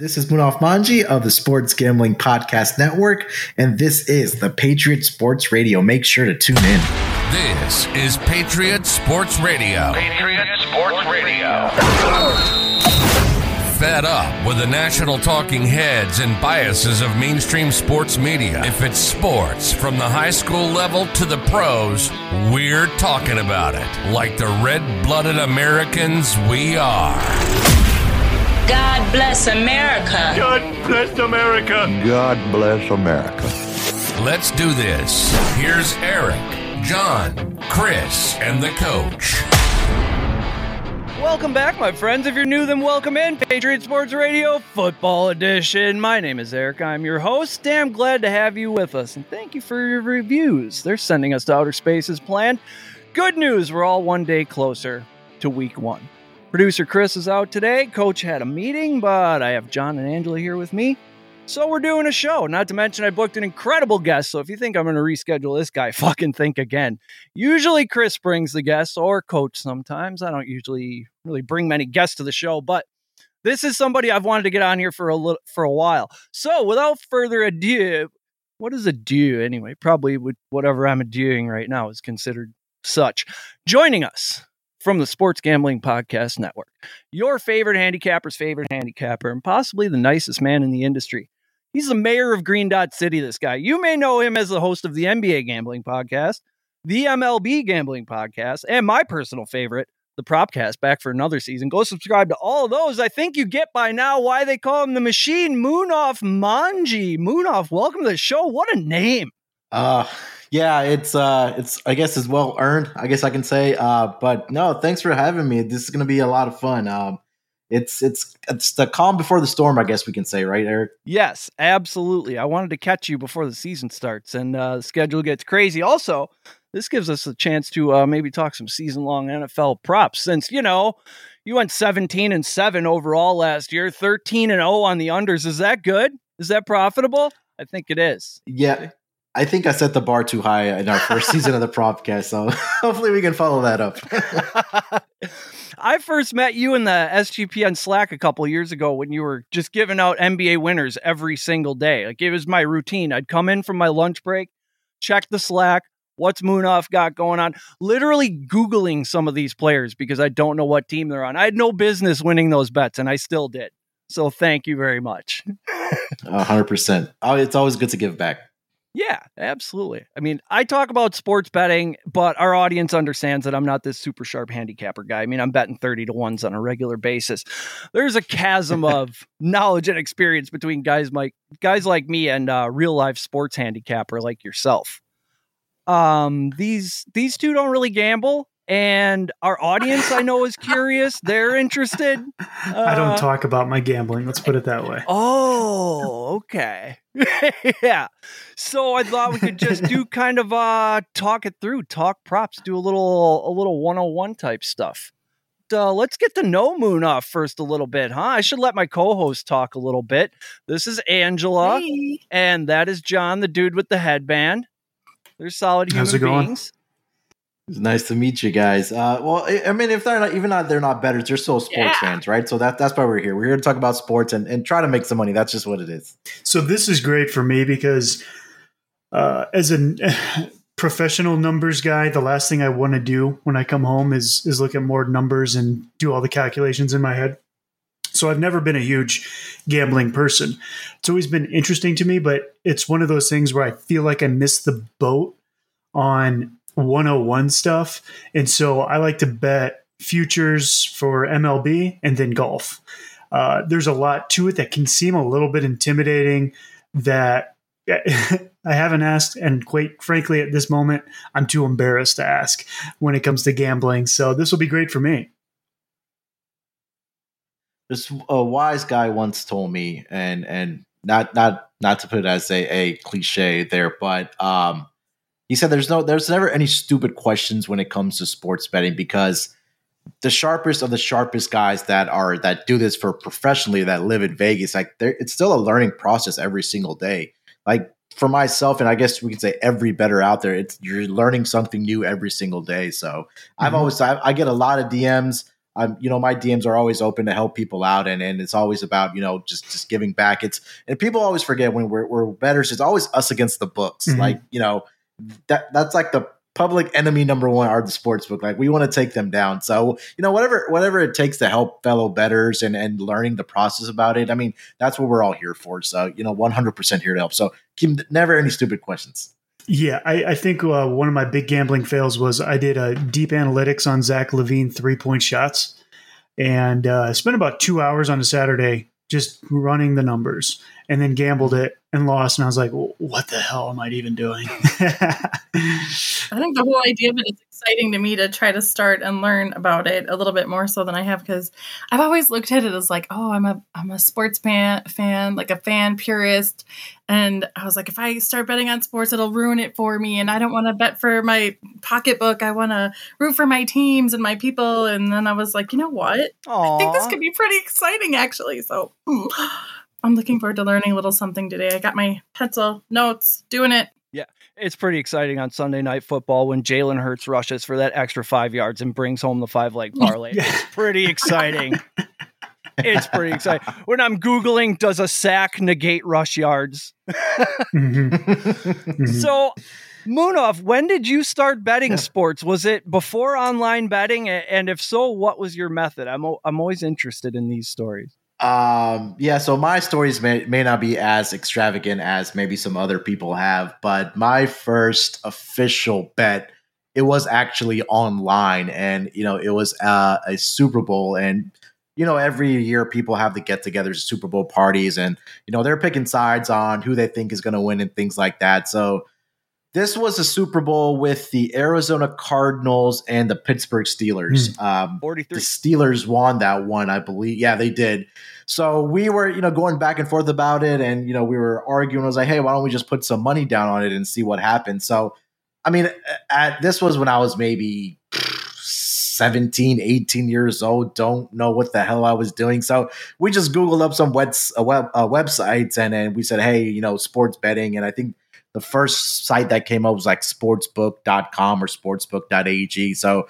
This is Munaf Manji of the Sports Gambling Podcast Network, and this is the Patriot Sports Radio. Make sure to tune in. This is Patriot Sports Radio. Patriot Sports Radio. Fed up with the national talking heads and biases of mainstream sports media. If it's sports from the high school level to the pros, we're talking about it like the red blooded Americans we are. God bless America. God bless America. God bless America. Let's do this. Here's Eric, John, Chris, and the coach. Welcome back, my friends. If you're new, then welcome in Patriot Sports Radio Football Edition. My name is Eric. I'm your host. Damn glad to have you with us, and thank you for your reviews. They're sending us to outer space as planned. Good news, we're all one day closer to week one. Producer Chris is out today. Coach had a meeting, but I have John and Angela here with me. So we're doing a show. Not to mention, I booked an incredible guest. So if you think I'm going to reschedule this guy, fucking think again. Usually, Chris brings the guests or coach sometimes. I don't usually really bring many guests to the show, but this is somebody I've wanted to get on here for a little for a while. So without further ado, what is a do anyway? Probably would whatever I'm doing right now is considered such. Joining us from the Sports Gambling Podcast Network, your favorite handicapper's favorite handicapper, and possibly the nicest man in the industry. He's the mayor of Green Dot City, this guy. You may know him as the host of the NBA Gambling Podcast, the MLB Gambling Podcast, and my personal favorite, the Propcast, back for another season. Go subscribe to all of those. I think you get by now why they call him the machine, Munaf Manji. Munaf, welcome to the show. What a name. Uh yeah, it's uh it's I guess it's well earned, I guess I can say. Uh but no, thanks for having me. This is gonna be a lot of fun. Um it's it's it's the calm before the storm, I guess we can say, right, Eric? Yes, absolutely. I wanted to catch you before the season starts and uh, the schedule gets crazy. Also, this gives us a chance to uh, maybe talk some season long NFL props since, you know, you went 17 and 7 overall last year, 13 and 0 on the unders. Is that good? Is that profitable? I think it is. Yeah. I think I set the bar too high in our first season of the Propcast, so hopefully we can follow that up. I first met you in the SGPN Slack a couple years ago when you were just giving out NBA winners every single day. Like it was my routine. I'd come in from my lunch break, check the Slack, what's Munaf got going on, literally Googling some of these players because I don't know what team they're on. I had no business winning those bets, and I still did. So thank you very much. hundred percent. Oh, It's always good to give back. Yeah, absolutely. I mean, I talk about sports betting, but our audience understands that I'm not this super sharp handicapper guy. I mean, I'm betting 30 to ones on a regular basis. There's a chasm of knowledge and experience between guys like guys like me and uh, real life sports handicapper like yourself. Um, these these two don't really gamble, and our audience I know is curious. They're interested. Uh, I don't talk about my gambling. Let's put it that way. Oh, okay. yeah. So I thought we could just do kind of uh talk it through, talk props, do a little a little 101 type stuff. Uh, let's get to know Munaf first a little bit, huh? I should let my co-host talk a little bit. This is Angela, Hey. and that is John, the dude with the headband. They're solid human How's it going? Beings. It's nice to meet you guys. Uh, well, I I mean, if they're not even not they're not better, they're still sports Yeah. fans, right? So that that's why we're here. We're here to talk about sports and, and try to make some money. That's just what it is. So this is great for me because uh, as a professional numbers guy, the last thing I want to do when I come home is is look at more numbers and do all the calculations in my head. So I've never been a huge gambling person. It's always been interesting to me, but it's one of those things where I feel like I missed the boat on 101 stuff. And so I like to bet futures for MLB and then golf. Uh, there's a lot to it that can seem a little bit intimidating that I haven't asked. And quite frankly, at this moment, I'm too embarrassed to ask when it comes to gambling. So this will be great for me. This a wise guy once told me, and and not not not to put it as a, a cliche there, but um, he said there's no there's never any stupid questions when it comes to sports betting because the sharpest of the sharpest guys that are that do this for professionally that live in Vegas, like there it's still a learning process every single day. Like for myself, and I guess we can say every bettor out there, it's you're learning something new every single day. So I've Mhm. always I, I get a lot of DMs I'm, you know, my DMs are always open to help people out, and and it's always about you know just just giving back. It's and people always forget when we're we're bettors. It's always us against the books. Mhm. Like you know that that's like the public enemy number one are the sports book. Like we want to take them down. So you know whatever whatever it takes to help fellow bettors and and learning the process about it. I mean that's what we're all here for. So you know 100 percent here to help. So keep never any stupid questions. Yeah, I, I think uh, one of my big gambling fails was I did a deep analytics on Zach LaVine three point shots, and uh, spent about two hours on a Saturday just running the numbers, and then gambled it and lost. And I was like, "What the hell am I even doing?" I think the whole idea of it is exciting to me to try to start and learn about it a little bit more so than I have because I've always looked at it as like, oh, I'm a I'm a sports fan, fan like a fan purist, and I was like, if I start betting on sports, it'll ruin it for me, and I don't want to bet for my pocketbook. I want to root for my teams and my people, and then I was like, you know what? I think this could be pretty exciting actually. So. Mm. I'm looking forward to learning a little something today. I got my pencil, notes, doing it. Yeah, it's pretty exciting on Sunday night football when Jalen Hurts rushes for that extra five yards and brings home the five leg parlay. Yeah. It's pretty exciting. it's pretty exciting. When I'm Googling, does a sack negate rush yards? Mhm. Mhm. So, Munaf, when did you start betting sports? Was it before online betting? And if so, what was your method? I'm, o- I'm always interested in these stories. Um, yeah, so my stories may, may not be as extravagant as maybe some other people have, but my first official bet, it was actually online and, you know, it was uh, a Super Bowl and, you know, every year people have the get togethers, Super Bowl parties, and, you know, they're picking sides on who they think is going to win and things like that. So this was a Super Bowl with the Arizona Cardinals and the Pittsburgh Steelers. Um, the Steelers won that one, I believe. Yeah, they did. So we were, you know, going back and forth about it, and you know, we were arguing. I was like, "Hey, why don't we just put some money down on it and see what happens?" So, I mean, at this was when I was maybe 17, 18 years old. Don't know what the hell I was doing. So we just googled up some webs, uh, web uh, websites, and then we said, "Hey, you know, sports betting." And I think the first site that came up was like sportsbook.com or sportsbook.ag. So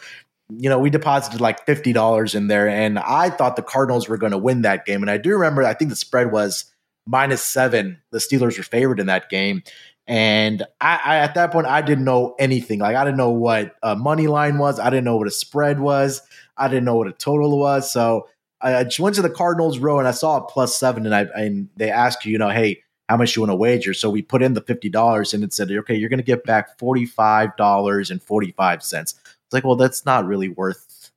you know, we deposited like fifty dollars in there, and I thought the Cardinals were going to win that game. And I do remember, I think the spread was minus seven. The Steelers were favored in that game, and I, I at that point I didn't know anything. Like I didn't know what a money line was. I didn't know what a spread was. I didn't know what a total was. So I, I went to the Cardinals row and I saw a plus seven, and I and they asked you, you know, hey. How much you want to wager? So we put in the fifty dollars, and it said, "Okay, you're going to get back forty five dollars and forty five cents." It's like, well, that's not really worth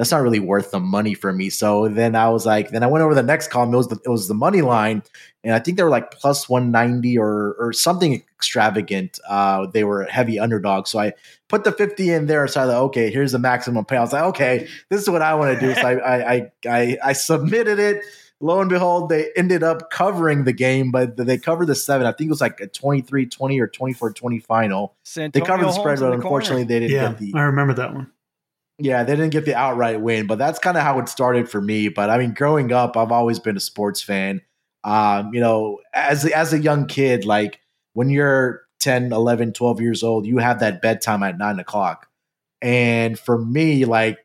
that's not really worth the money for me. So then I was like, then I went over the next column. It was the it was the money line, and I think they were like plus one ninety or or something extravagant. Uh, they were heavy underdogs. So I put the fifty in there. So I like, okay, here's the maximum payout. I was like, okay, this is what I want to do. So I I, I I I submitted it. Lo and behold, they ended up covering the game, but they covered the seven. I think it was like a 23-20 or 24-20 final. They covered the spread, but unfortunately they didn't yeah, get the I remember that one. yeah, they didn't get the outright win, but that's kind of how it started for me. But I mean, growing up, I've always been a sports fan. Um, you know, as as a young kid, like when you're 10, 11, 12 years old, you have that bedtime at nine o'clock. And for me, like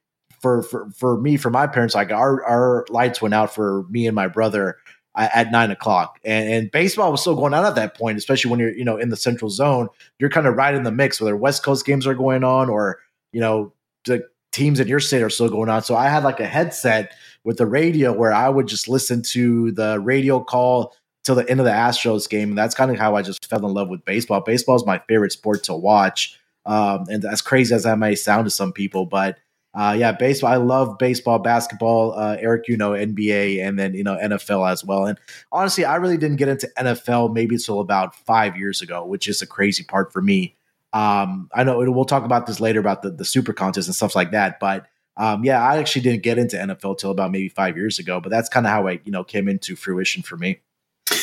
for for me, for my parents, like our our lights went out for me and my brother uh, at nine o'clock, and, and baseball was still going on at that point. Especially when you're you know in the central zone, you're kind of right in the mix. Whether West Coast games are going on or you know the teams in your state are still going on. So I had like a headset with the radio where I would just listen to the radio call till the end of the Astros game. And that's kind of how I just fell in love with baseball. Baseball is my favorite sport to watch. Um, and as crazy as that may sound to some people, but uh, yeah, baseball. I love baseball, basketball. Uh, Eric, you know, NBA, and then you know NFL as well. And honestly, I really didn't get into NFL maybe until about five years ago, which is a crazy part for me. Um, I know we'll talk about this later about the the super contest and stuff like that, but um, yeah, I actually didn't get into NFL till about maybe five years ago. But that's kind of how I you know came into fruition for me.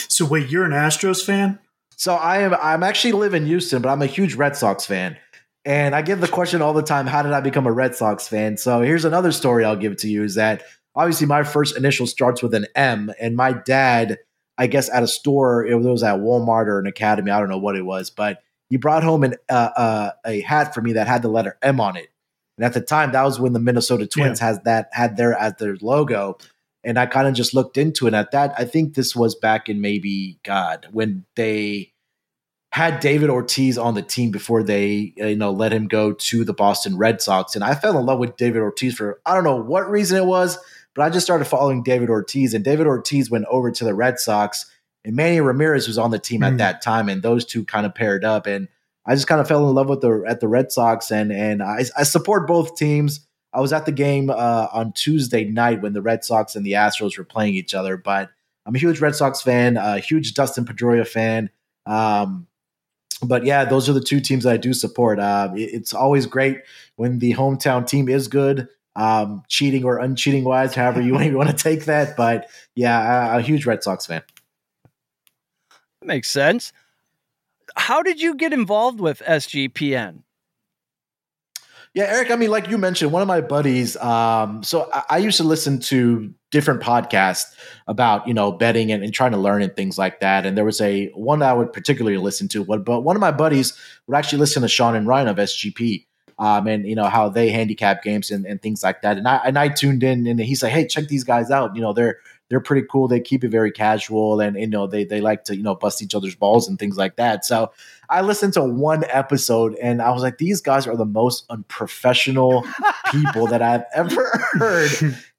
So wait, you're an Astros fan? So I am. I'm actually live in Houston, but I'm a huge Red Sox fan. And I get the question all the time, how did I become a Red Sox fan? So here's another story I'll give to you is that obviously my first initial starts with an M, and my dad, I guess at a store, it was at Walmart or an academy, I don't know what it was, but he brought home an uh, uh, a hat for me that had the letter M on it. And at the time, that was when the Minnesota Twins has that had their as their logo. And I kind of just looked into it. At that, I think this was back in maybe God when they had David Ortiz on the team before they you know let him go to the Boston Red Sox. And I fell in love with David Ortiz for I don't know what reason it was, but I just started following David Ortiz. And David Ortiz went over to the Red Sox, and Manny Ramirez was on the team Mm. at that time, and those two kind of paired up. And I just kind of fell in love with the at the Red Sox, and and I, I support both teams. I was at the game uh, on Tuesday night when the Red Sox and the Astros were playing each other, but I'm a huge Red Sox fan, a huge Dustin Pedroia fan. Um, but yeah, those are the two teams I do support. Uh, it- it's always great when the hometown team is good, um, cheating or uncheating wise, however you, want to take that. But yeah, I- a huge Red Sox fan. That makes sense. How did you get involved with SGPN? Yeah, Eric, I mean, like you mentioned, one of my buddies, um, so I, I used to listen to different podcasts about, you know, betting and, and trying to learn and things like that. And there was a one I would particularly listen to, but, but one of my buddies would actually listen to Sean and Ryan of SGP. Um, and you know how they handicap games and, and things like that. And I and I tuned in and he's like, Hey, check these guys out. You know, they're they're pretty cool. They keep it very casual and you know, they they like to, you know, bust each other's balls and things like that. So I listened to one episode and I was like, these guys are the most unprofessional people that I've ever heard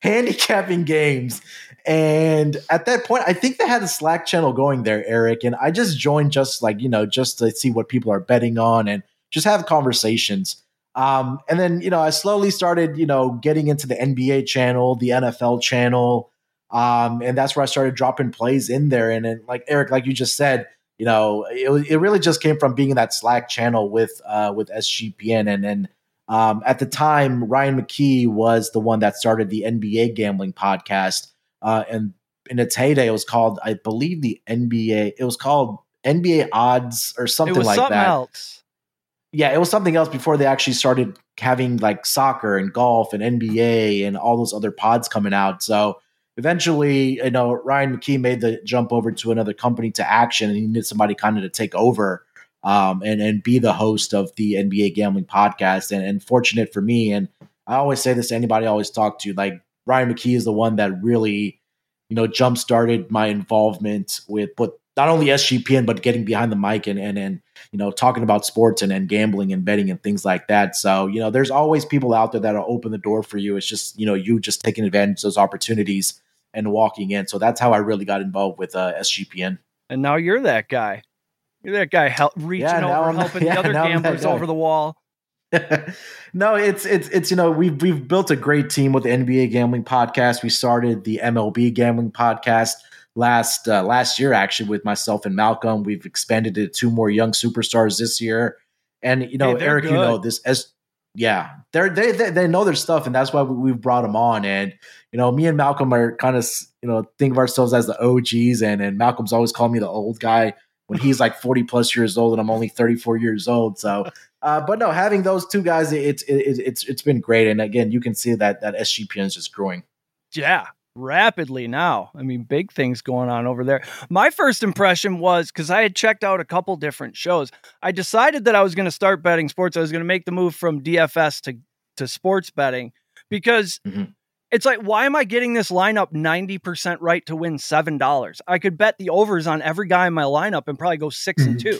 handicapping games. And at that point, I think they had a Slack channel going there, Eric. And I just joined just like, you know, just to see what people are betting on and just have conversations. Um, and then, you know, I slowly started, you know, getting into the NBA channel, the NFL channel. Um, and that's where I started dropping plays in there. And then, like Eric, like you just said, you know, it, it really just came from being in that Slack channel with uh, with SGPN, and and um, at the time, Ryan McKee was the one that started the NBA gambling podcast, uh, and in its heyday, it was called, I believe, the NBA. It was called NBA Odds or something it was like something that else. yeah, it was something else before they actually started having like soccer and golf and NBA and all those other pods coming out. So eventually, you know, Ryan McKee made the jump over to another company to action and he needed somebody kind of to take over um, and, and be the host of the NBA gambling podcast. And, and fortunate for me, and I always say this to anybody I always talk to, like Ryan McKee is the one that really, you know, jump started my involvement with what not only SGPN, but getting behind the mic and, and, and, you know, talking about sports and, and gambling and betting and things like that. So, you know, there's always people out there that'll open the door for you. It's just, you know, you just taking advantage of those opportunities and walking in. So that's how I really got involved with uh, SGPN. And now you're that guy. You're that guy help, reaching Yeah, over, I'm- helping yeah, the other now I'm that gamblers over the wall. no, it's it's it's you know we've we've built a great team with the NBA gambling podcast. We started the MLB gambling podcast last uh, last year actually with myself and Malcolm. We've expanded to two more young superstars this year, and you know Hey, Eric, you know this as yeah they're they, they they know their stuff, and that's why we, we've brought them on. And you know me and Malcolm are kind of you know think of ourselves as the OGs, and and Malcolm's always called me the old guy when he's like 40 plus years old and I'm only 34 years old. So, uh, but no, having those two guys, it's, it, it's, it's been great. And again, you can see that, that SGPN is just growing. Yeah, rapidly now. I mean, big things going on over there. My first impression was because I had checked out a couple different shows. I decided that I was going to start betting sports. I was going to make the move from DFS to to sports betting because Mhm. it's like, why am I getting this lineup ninety percent right to win seven dollars? I could bet the overs on every guy in my lineup and probably go 6 and Mhm. two.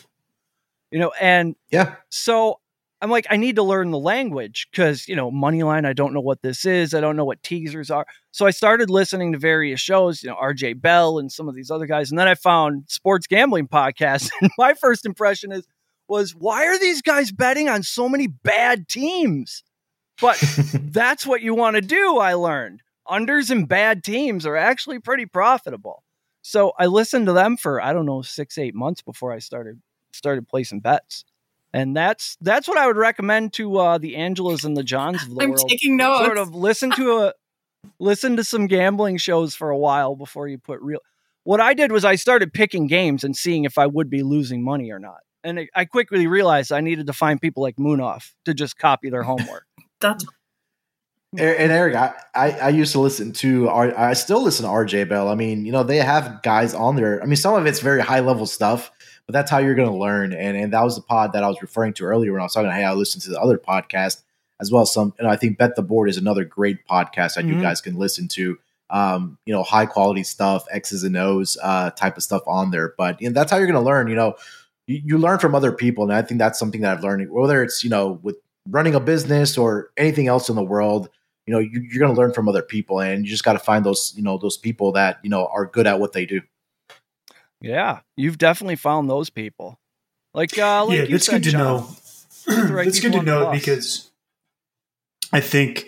You know, and Yeah. so I'm like, I need to learn the language because, you know, Moneyline, I don't know what this is. I don't know what teasers are. So I started listening to various shows, you know, RJ Bell and some of these other guys. And then I found sports gambling podcasts. And my first impression is, was why are these guys betting on so many bad teams? But that's what you want to do, I learned. Unders and bad teams are actually pretty profitable. So I listened to them for, I don't know, six, eight months before I started started placing bets. And that's that's what I would recommend to uh, the Angelas and the Johns of the I'm world. taking notes. Sort of listen to a listen to some gambling shows for a while before you put real. What I did was I started picking games and seeing if I would be losing money or not. And I- I quickly realized I needed to find people like Munaf to just copy their homework. That's And Eric, I, I, I used to listen to, R, I still listen to RJ Bell. I mean, you know, they have guys on there. I mean, some of it's very high level stuff, but that's how you're going to learn. And and that was the pod that I was referring to earlier when I was talking. Hey, I listened to the other podcast. as well as some. And I think Bet the Board is another great podcast that Mhm. you guys can listen to. Um, you know, high quality stuff, X's and O's uh, type of stuff on there. But you know, that's how you're going to learn. You know, you, you learn from other people, and I think that's something that I've learned. Whether it's you know with running a business or anything else in the world, you know, you're going to learn from other people, and you just got to find those you know those people that you know are good at what they do. Yeah, you've definitely found those people. Like, uh, like yeah, you that's said, good to John. know. right that's good to know because I think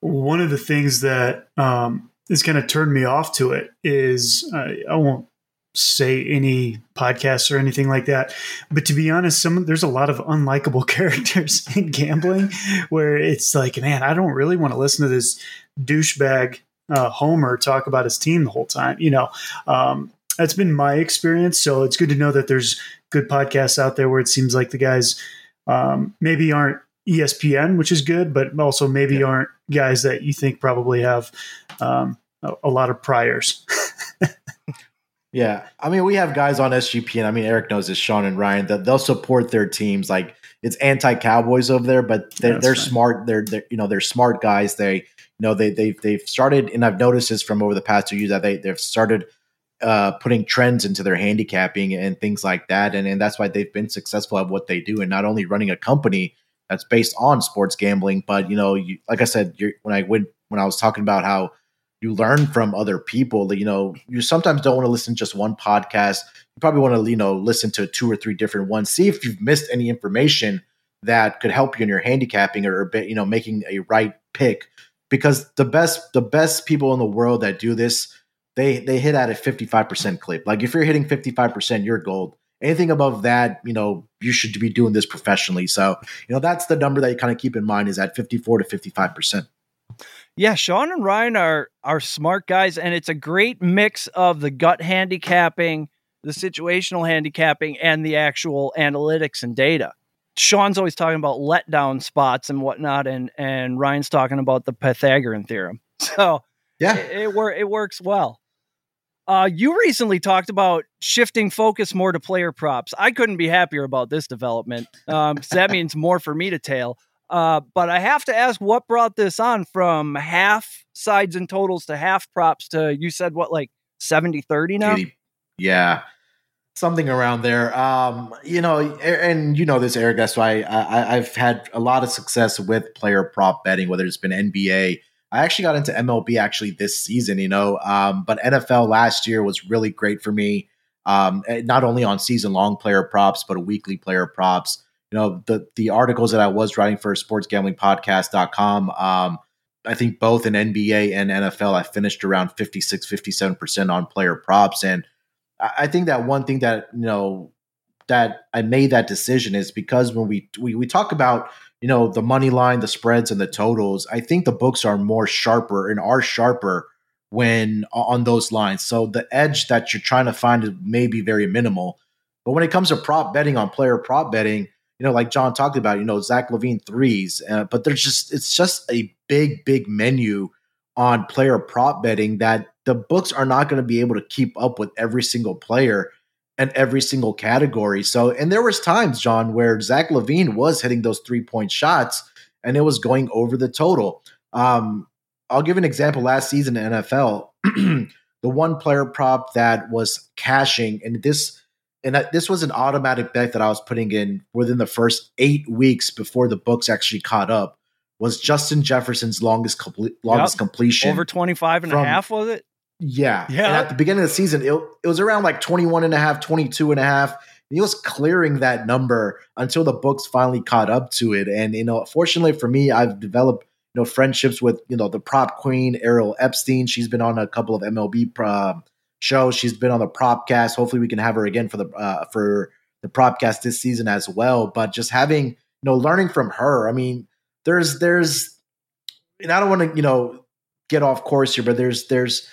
one of the things that um, has kind of turned me off to it is I, I won't say any podcasts or anything like that, but to be honest, some there's a lot of unlikable characters in gambling where it's like, man, I don't really want to listen to this douchebag uh, Homer talk about his team the whole time. You know, um, that's been my experience. So it's good to know that there's good podcasts out there where it seems like the guys um, maybe aren't ESPN, which is good, but also maybe aren't guys that you think probably have um, a, a lot of priors. Yeah, I mean, we have guys on SGPN. I mean, Eric knows this, Sean and Ryan, that they'll support their teams. Like it's anti-Cowboys over there, but they're, That's they're smart. They're, they're you know they're smart guys. They you know they they've they've started, and I've noticed this from over the past two years that they they've started uh, putting trends into their handicapping and things like that, and and that's why they've been successful at what they do, and not only running a company that's based on sports gambling, but you know, you, like I said, when I went when I was talking about how you learn from other people that you know you sometimes don't want to listen to just one podcast. You probably want to you know listen to two or three different ones see if you've missed any information that could help you in your handicapping or you know making a right pick. Because the best the best people in the world that do this they they hit at a 55% clip like if you're hitting 55% you're gold anything above that you know you should be doing this professionally so you know that's the number that you kind of keep in mind is at 54 to 55% Yeah, Sean and Ryan are are smart guys, and it's a great mix of the gut handicapping, the situational handicapping, and the actual analytics and data. Sean's always talking about letdown spots and whatnot, and and Ryan's talking about the Pythagorean theorem. So yeah it, it, wor- it works well. Uh, you recently talked about shifting focus more to player props. I couldn't be happier about this development. Um, that means more for me to tail. Uh, but I have to ask, what brought this on from half sides and totals to half props to you said what like 70 30 now? 80. Yeah. Something around there. Um, you know, and you know this, Eric. That's why I, I've had a lot of success with player prop betting, whether it's been NBA. I actually got into MLB actually this season, you know, um, but NFL last year was really great for me. Um, not only on season long player props, but weekly player props. You know, the the articles that I was writing for sportsgamblingpodcast.com, um, I think both in NBA and NFL, I finished around 56, 57% on player props. And I I think that one thing that, you know, that I made that decision is because when we, we, we talk about, you know, the money line, the spreads and the totals, I think the books are more sharper and are sharper when on those lines. So the edge that you're trying to find may be very minimal. But when it comes to prop betting on player prop betting, you know, like John talked about, you know, Zach LaVine threes, uh, but there's just, it's just a big, big menu on player prop betting that the books are not going to be able to keep up with every single player and every single category. So, and there was times, John, where Zach LaVine was hitting those three point shots and it was going over the total. Um, I'll give an example. Last season in NFL, the one player prop that was cashing, and this and that, this was an automatic bet that I was putting in within the first eight weeks before the books actually caught up, was Justin Jefferson's longest comple- longest Yep. completion. Over 25 and a half, was it? Yeah. Yeah. And at the beginning of the season, it, it was around like 21 and a half, 22 and a half. He was clearing that number until the books finally caught up to it. And, you know, fortunately for me, I've developed, you know, friendships with, you know, the prop queen, Ariel Epstein. She's been on a couple of MLB uh, shows. She's been on the propcast. Hopefully we can have her again for the, uh, for the propcast this season as well. But just having, you know, learning from her, I mean, there's, there's, and I don't want to, you know, get off course here, but there's, there's,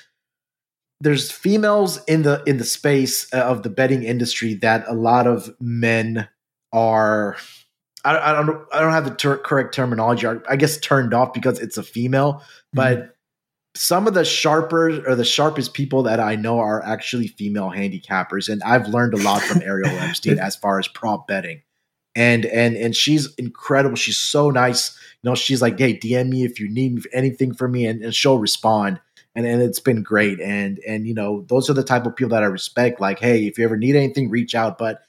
there's females in the in the space uh, of the betting industry that a lot of men are I, I don't I don't have the ter- correct terminology. I guess turned off because it's a female, but some of the sharper or the sharpest people that I know are actually female handicappers, and I've learned a lot from Ariel Epstein as far as prop betting. and and and she's incredible. She's so nice. You know, she's like, "Hey, DM me if you need anything from me," and, and she'll respond. And and it's been great. And and you know, those are the type of people that I respect. Like, hey, if you ever need anything, reach out. But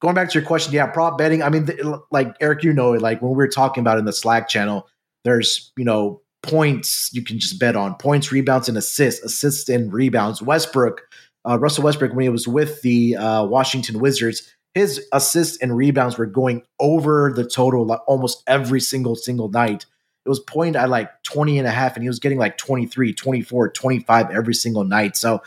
going back to your question, yeah, prop betting. I mean, like Eric, you know, like when we were talking about in the Slack channel, there's you know points you can just bet on points, rebounds, and assists, assists and rebounds. Westbrook, uh, Russell Westbrook, when he was with the uh, Washington Wizards, his assists and rebounds were going over the total like almost every single single night. It was pointed at like 20 and a half, and he was getting like 23, 24, 25 every single night. So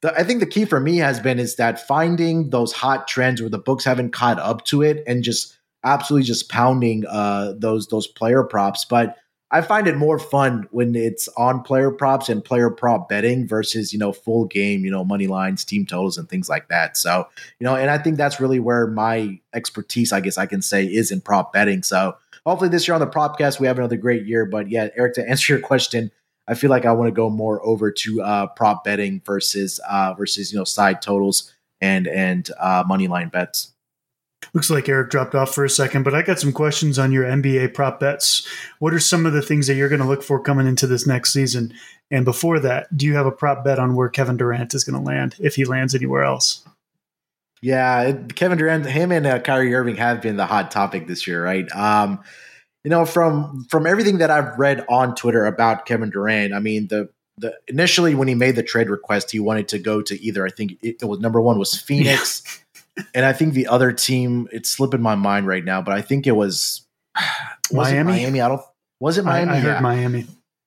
the, I think the key for me has been is that finding those hot trends where the books haven't caught up to it and just absolutely just pounding uh, those those player props. But I find it more fun when it's on player props and player prop betting versus, you know, full game, you know, money lines, team totals, and things like that. So, you know, and I think that's really where my expertise, I guess I can say, is in prop betting. So hopefully this year on the propcast, we have another great year. But yeah, Eric, to answer your question, I feel like I want to go more over to uh, prop betting versus uh, versus, you know, side totals and and uh, money line bets. Looks like Eric dropped off for a second, but I got some questions on your NBA prop bets. What are some of the things that you're going to look for coming into this next season? And before that, do you have a prop bet on where Kevin Durant is going to land if he lands anywhere else? Yeah, Kevin Durant, him and uh, Kyrie Irving have been the hot topic this year, right? Um, you know, from from everything that I've read on Twitter about Kevin Durant, I mean, the the initially when he made the trade request, he wanted to go to either I think it, it was number one was Phoenix. And I think the other team, it's slipping my mind right now, but I think it was, was Miami. It Miami. I don't. Was it Miami? I, I heard yeah. Miami.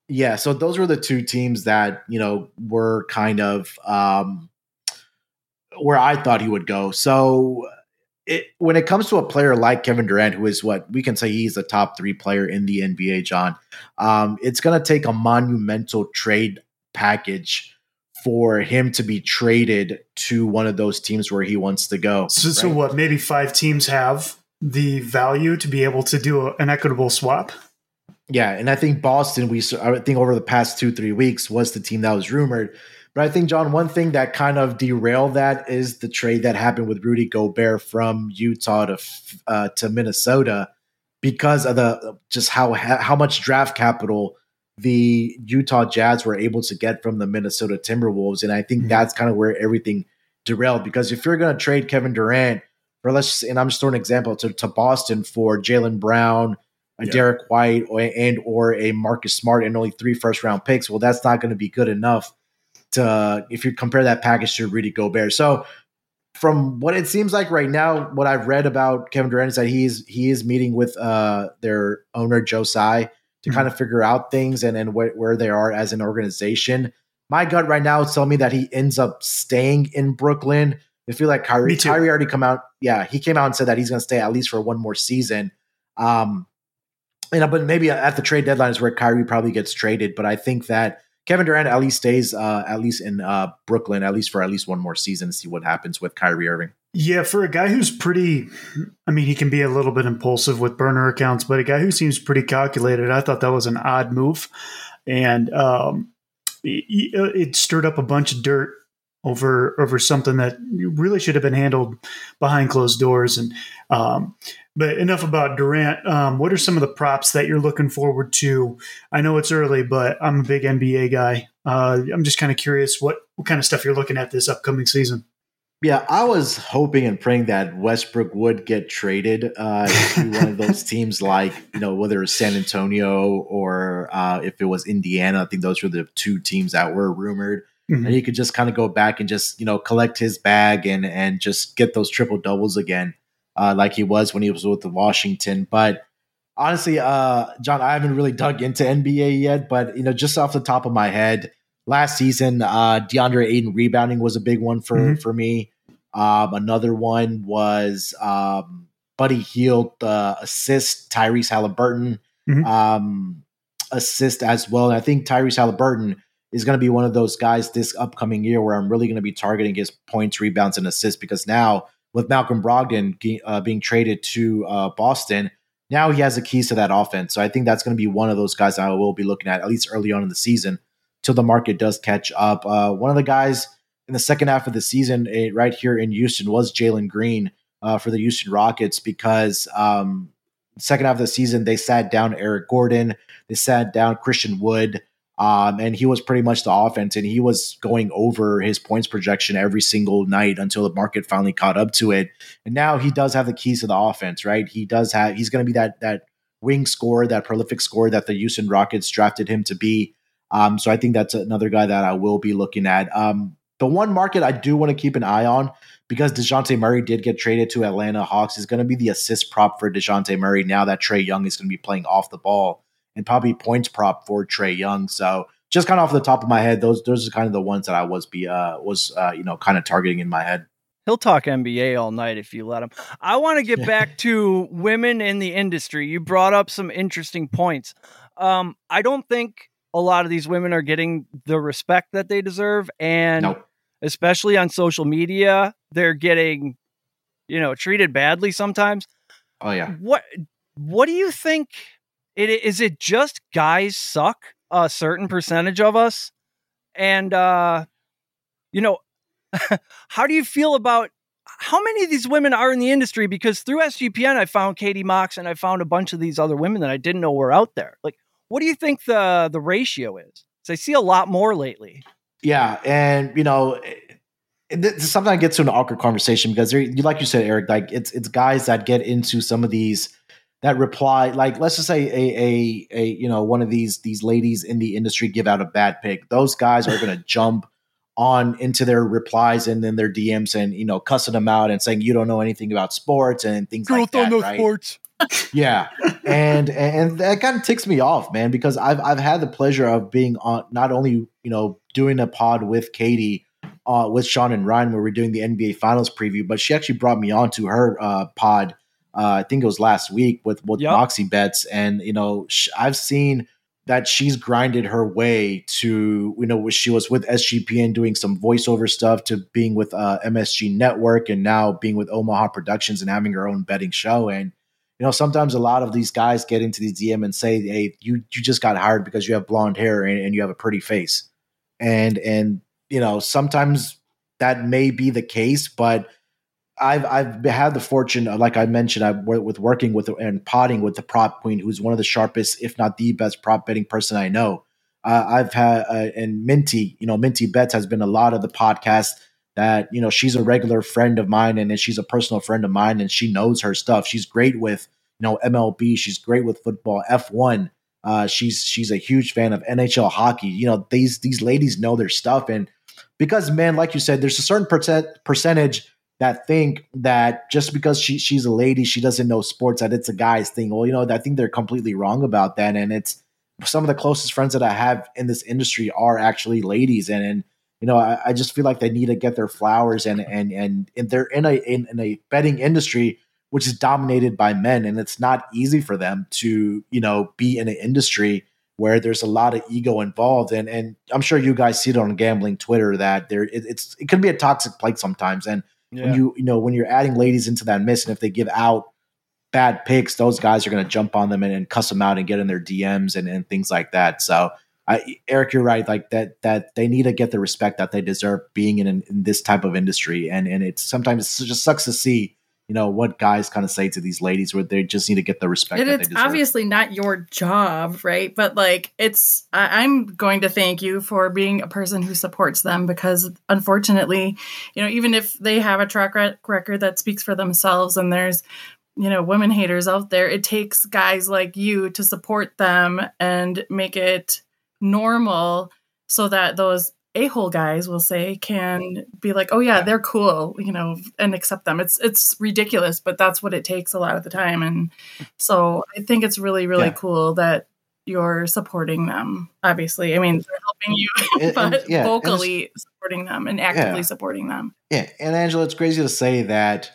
Yeah. So those were the two teams that you know were kind of um, where I thought he would go. So it, when it comes to a player like Kevin Durant, who is what we can say he's a top three player in the NBA, John, um, it's going to take a monumental trade package for him to be traded to one of those teams where he wants to go. So, right? so what? Maybe five teams have the value to be able to do a, an equitable swap. Yeah, and I think Boston. We I think over the past two three weeks was the team that was rumored. But I think John, one thing that kind of derailed that is the trade that happened with Rudy Gobert from Utah to uh, to Minnesota because of the just how how much draft capital the Utah Jazz were able to get from the Minnesota Timberwolves. And I think mm-hmm. that's kind of where everything derailed because if you're going to trade Kevin Durant, or let's just, and I'm just throwing an example to, to Boston for Jaylen Brown, a yeah. Derrick White, or, and or a Marcus Smart and only three first round picks, well, that's not going to be good enough to if you compare that package to Rudy Gobert. So from what it seems like right now, what I've read about Kevin Durant is that he's he is meeting with uh, their owner Joe Tsai to mm-hmm. kind of figure out things and, and wh- where they are as an organization. My gut right now is telling me that he ends up staying in Brooklyn. I feel like Kyrie, Kyrie already come out. Yeah, he came out and said that he's going to stay at least for one more season. Um, you know, but maybe at the trade deadline is where Kyrie probably gets traded. But I think that Kevin Durant at least stays uh, at least in uh, Brooklyn at least for at least one more season. To see what happens with Kyrie Irving. Yeah, for a guy who's pretty, I mean, he can be a little bit impulsive with burner accounts, but a guy who seems pretty calculated, I thought that was an odd move. And um, it, it stirred up a bunch of dirt over over something that really should have been handled behind closed doors. And um, but enough about Durant. Um, what are some of the props that you're looking forward to? I know it's early, but I'm a big NBA guy. Uh, I'm just kind of curious what what kind of stuff you're looking at this upcoming season. Yeah, I was hoping and praying that Westbrook would get traded uh, to one of those teams, like you know whether it was San Antonio or uh, if it was Indiana. I think those were the two teams that were rumored, mm-hmm. and he could just kind of go back and just you know collect his bag and and just get those triple doubles again, uh, like he was when he was with the Washington. But honestly, uh, John, I haven't really dug into NBA yet, but you know, just off the top of my head last season, uh, DeAndre Ayton rebounding was a big one for mm-hmm. for me. Um, another one was um, Buddy Hield uh, assist Tyrese Haliburton mm-hmm. um, assist as well. And I think Tyrese Haliburton is going to be one of those guys this upcoming year where I'm really going to be targeting his points, rebounds, and assists because now with Malcolm Brogdon uh, being traded to uh, Boston, now he has the keys to that offense. So I think that's going to be one of those guys I will be looking at at least early on in the season till the market does catch up. Uh, one of the guys in the second half of the season, uh, right here in Houston, was Jalen Green, uh, for the Houston Rockets because um, second half of the season they sat down Eric Gordon, they sat down Christian Wood, um, and he was pretty much the offense, and he was going over his points projection every single night until the market finally caught up to it. And now he does have the keys to the offense, right? He does have. He's going to be that that wing scorer, that prolific scorer that the Houston Rockets drafted him to be. Um, so I think that's another guy that I will be looking at. Um, the one market I do want to keep an eye on because DeJounte Murray did get traded to Atlanta Hawks is going to be the assist prop for DeJounte Murray now that Trae Young is going to be playing off the ball and probably points prop for Trae Young. So just kind of off the top of my head, those those are kind of the ones that I was be uh was uh you know kind of targeting in my head. He'll talk NBA all night if you let him. I want to get back to women in the industry. You brought up some interesting points. Um, I don't think a lot of these women are getting the respect that they deserve, and Nope. especially on social media, they're getting, you know, treated badly sometimes. Oh yeah. What What do you think? It is it just guys suck a certain percentage of us, and uh, you know, how do you feel about how many of these women are in the industry? Because through SGPN, I found Katie Mox and I found a bunch of these other women that I didn't know were out there. Like, what do you think the the ratio is? 'Cause I see a lot more lately. Yeah, and you know, sometimes gets to an awkward conversation because like you said, Eric, like it's it's guys that get into some of these that reply, like let's just say a a a you know one of these these ladies in the industry give out a bad pick. Those guys are going to jump on into their replies and then their DMs and you know cussing them out and saying you don't know anything about sports and things like that. Don't know right? sports. yeah and and that kind of ticks me off man because i've i've had the pleasure of being on not only you know doing a pod with katie uh with sean and ryan where we're doing the nba finals preview but she actually brought me on to her uh pod uh i think it was last week with with Yep. moxie bets and you know sh- i've seen that she's grinded her way to you know she was with sgpn doing some voiceover stuff to being with uh msg network and now being with omaha productions and having her own betting show. And you know, sometimes a lot of these guys get into the DM and say, "Hey, you you just got hired because you have blonde hair and, and you have a pretty face," and and you know, sometimes that may be the case, but I've I've had the fortune, uh, like I mentioned, I worked with working with and potting with the prop queen, who's one of the sharpest, if not the best, prop betting person I know. Uh, I've had uh, and Minty, you know, Minty Bets has been a lot of the podcast that you know she's a regular friend of mine and she's a personal friend of mine and she knows her stuff. She's great with you know MLB. She's great with football, F one. Uh, she's she's a huge fan of NHL hockey. You know these these ladies know their stuff and because man, like you said, there's a certain percent percentage that think that just because she she's a lady, she doesn't know sports, that it's a guy's thing. Well, you know, I think they're completely wrong about that. And it's some of the closest friends that I have in this industry are actually ladies, and and you know, I, I just feel like they need to get their flowers, and and and, and they're in a in, in a betting industry which is dominated by men, and it's not easy for them to you know be in an industry where there's a lot of ego involved, and and I'm sure you guys see it on gambling Twitter that there it, it's it can be a toxic place sometimes, and when you you know when you're adding ladies into that mix, and if they give out bad picks, those guys are going to jump on them and, and cuss them out and get in their DMs and, and things like that. So, I, Eric, you're right. Like that, that they need to get the respect that they deserve being in, in this type of industry. And and it's sometimes it just sucks to see, you know, what guys kind of say to these ladies where they just need to get the respect And that it's they deserve. obviously not your job, right? But like, it's I, I'm going to thank you for being a person who supports them because, unfortunately, you know, even if they have a track rec- record that speaks for themselves, and there's you know women haters out there, it takes guys like you to support them and make it normal so that those a-hole guys will say can be like oh yeah they're cool you know and accept them it's it's ridiculous but that's what it takes a lot of the time and so i think it's really really Yeah. cool that you're supporting them obviously i mean they're helping you And- but and it's- vocally supporting them and actively Yeah. supporting them Yeah, and Angela, it's crazy to say that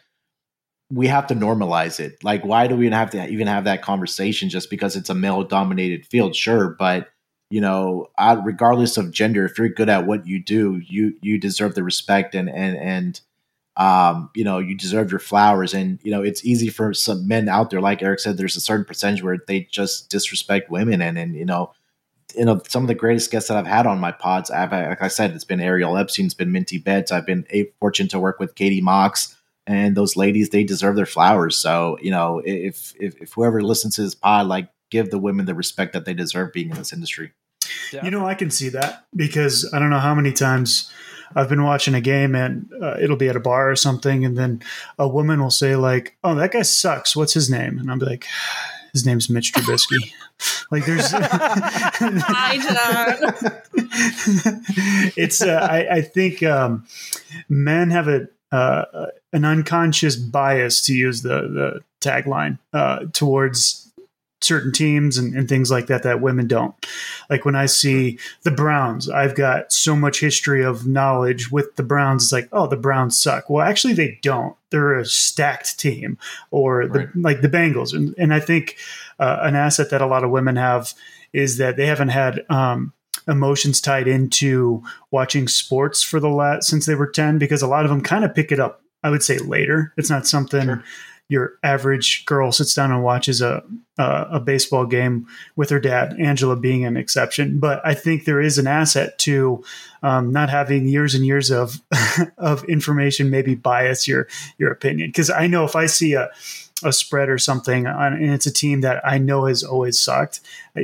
we have to normalize it. Like, why do we even have to even have that conversation just because it's a male-dominated field? Sure, but you know, I, regardless of gender, if you're good at what you do, you you deserve the respect and and and um, you know, you deserve your flowers. And you know, it's easy for some men out there, like Eric said, there's a certain percentage where they just disrespect women, and and you know, you know, some of the greatest guests that I've had on my pods, I've like I said, it's been Ariel Epstein, it's been Minty Bets, I've been a fortunate to work with Katie Mox, and those ladies they deserve their flowers. So you know, if if, if whoever listens to this pod, like give the women the respect that they deserve being in this industry. You know, I can see that because I don't know how many times I've been watching a game and uh, it'll be at a bar or something, and then a woman will say like, "Oh, that guy sucks. What's his name?" And I'll be like, "His name's Mitch Trubisky." like, there's. Hi, John. it's. Uh, I, I think um, men have a uh, an unconscious bias to use the the tagline uh, towards certain teams and, and, things like that that women don't. Like when I see the Browns, I've got so much history of knowledge with the Browns. It's like, oh, the Browns suck. Well, actually, they don't. They're a stacked team, or the, right. like the Bengals. And, and I think uh, an asset that a lot of women have is that they haven't had. Um, emotions tied into watching sports for the last since they were 10 because a lot of them kind of pick it up i would say later it's not something sure your average girl sits down and watches a, a, a baseball game with her dad. Angela being an exception, but I think there is an asset to um, not having years and years of of information maybe bias your your opinion. Because I know if I see a a spread or something on, and it's a team that I know has always sucked,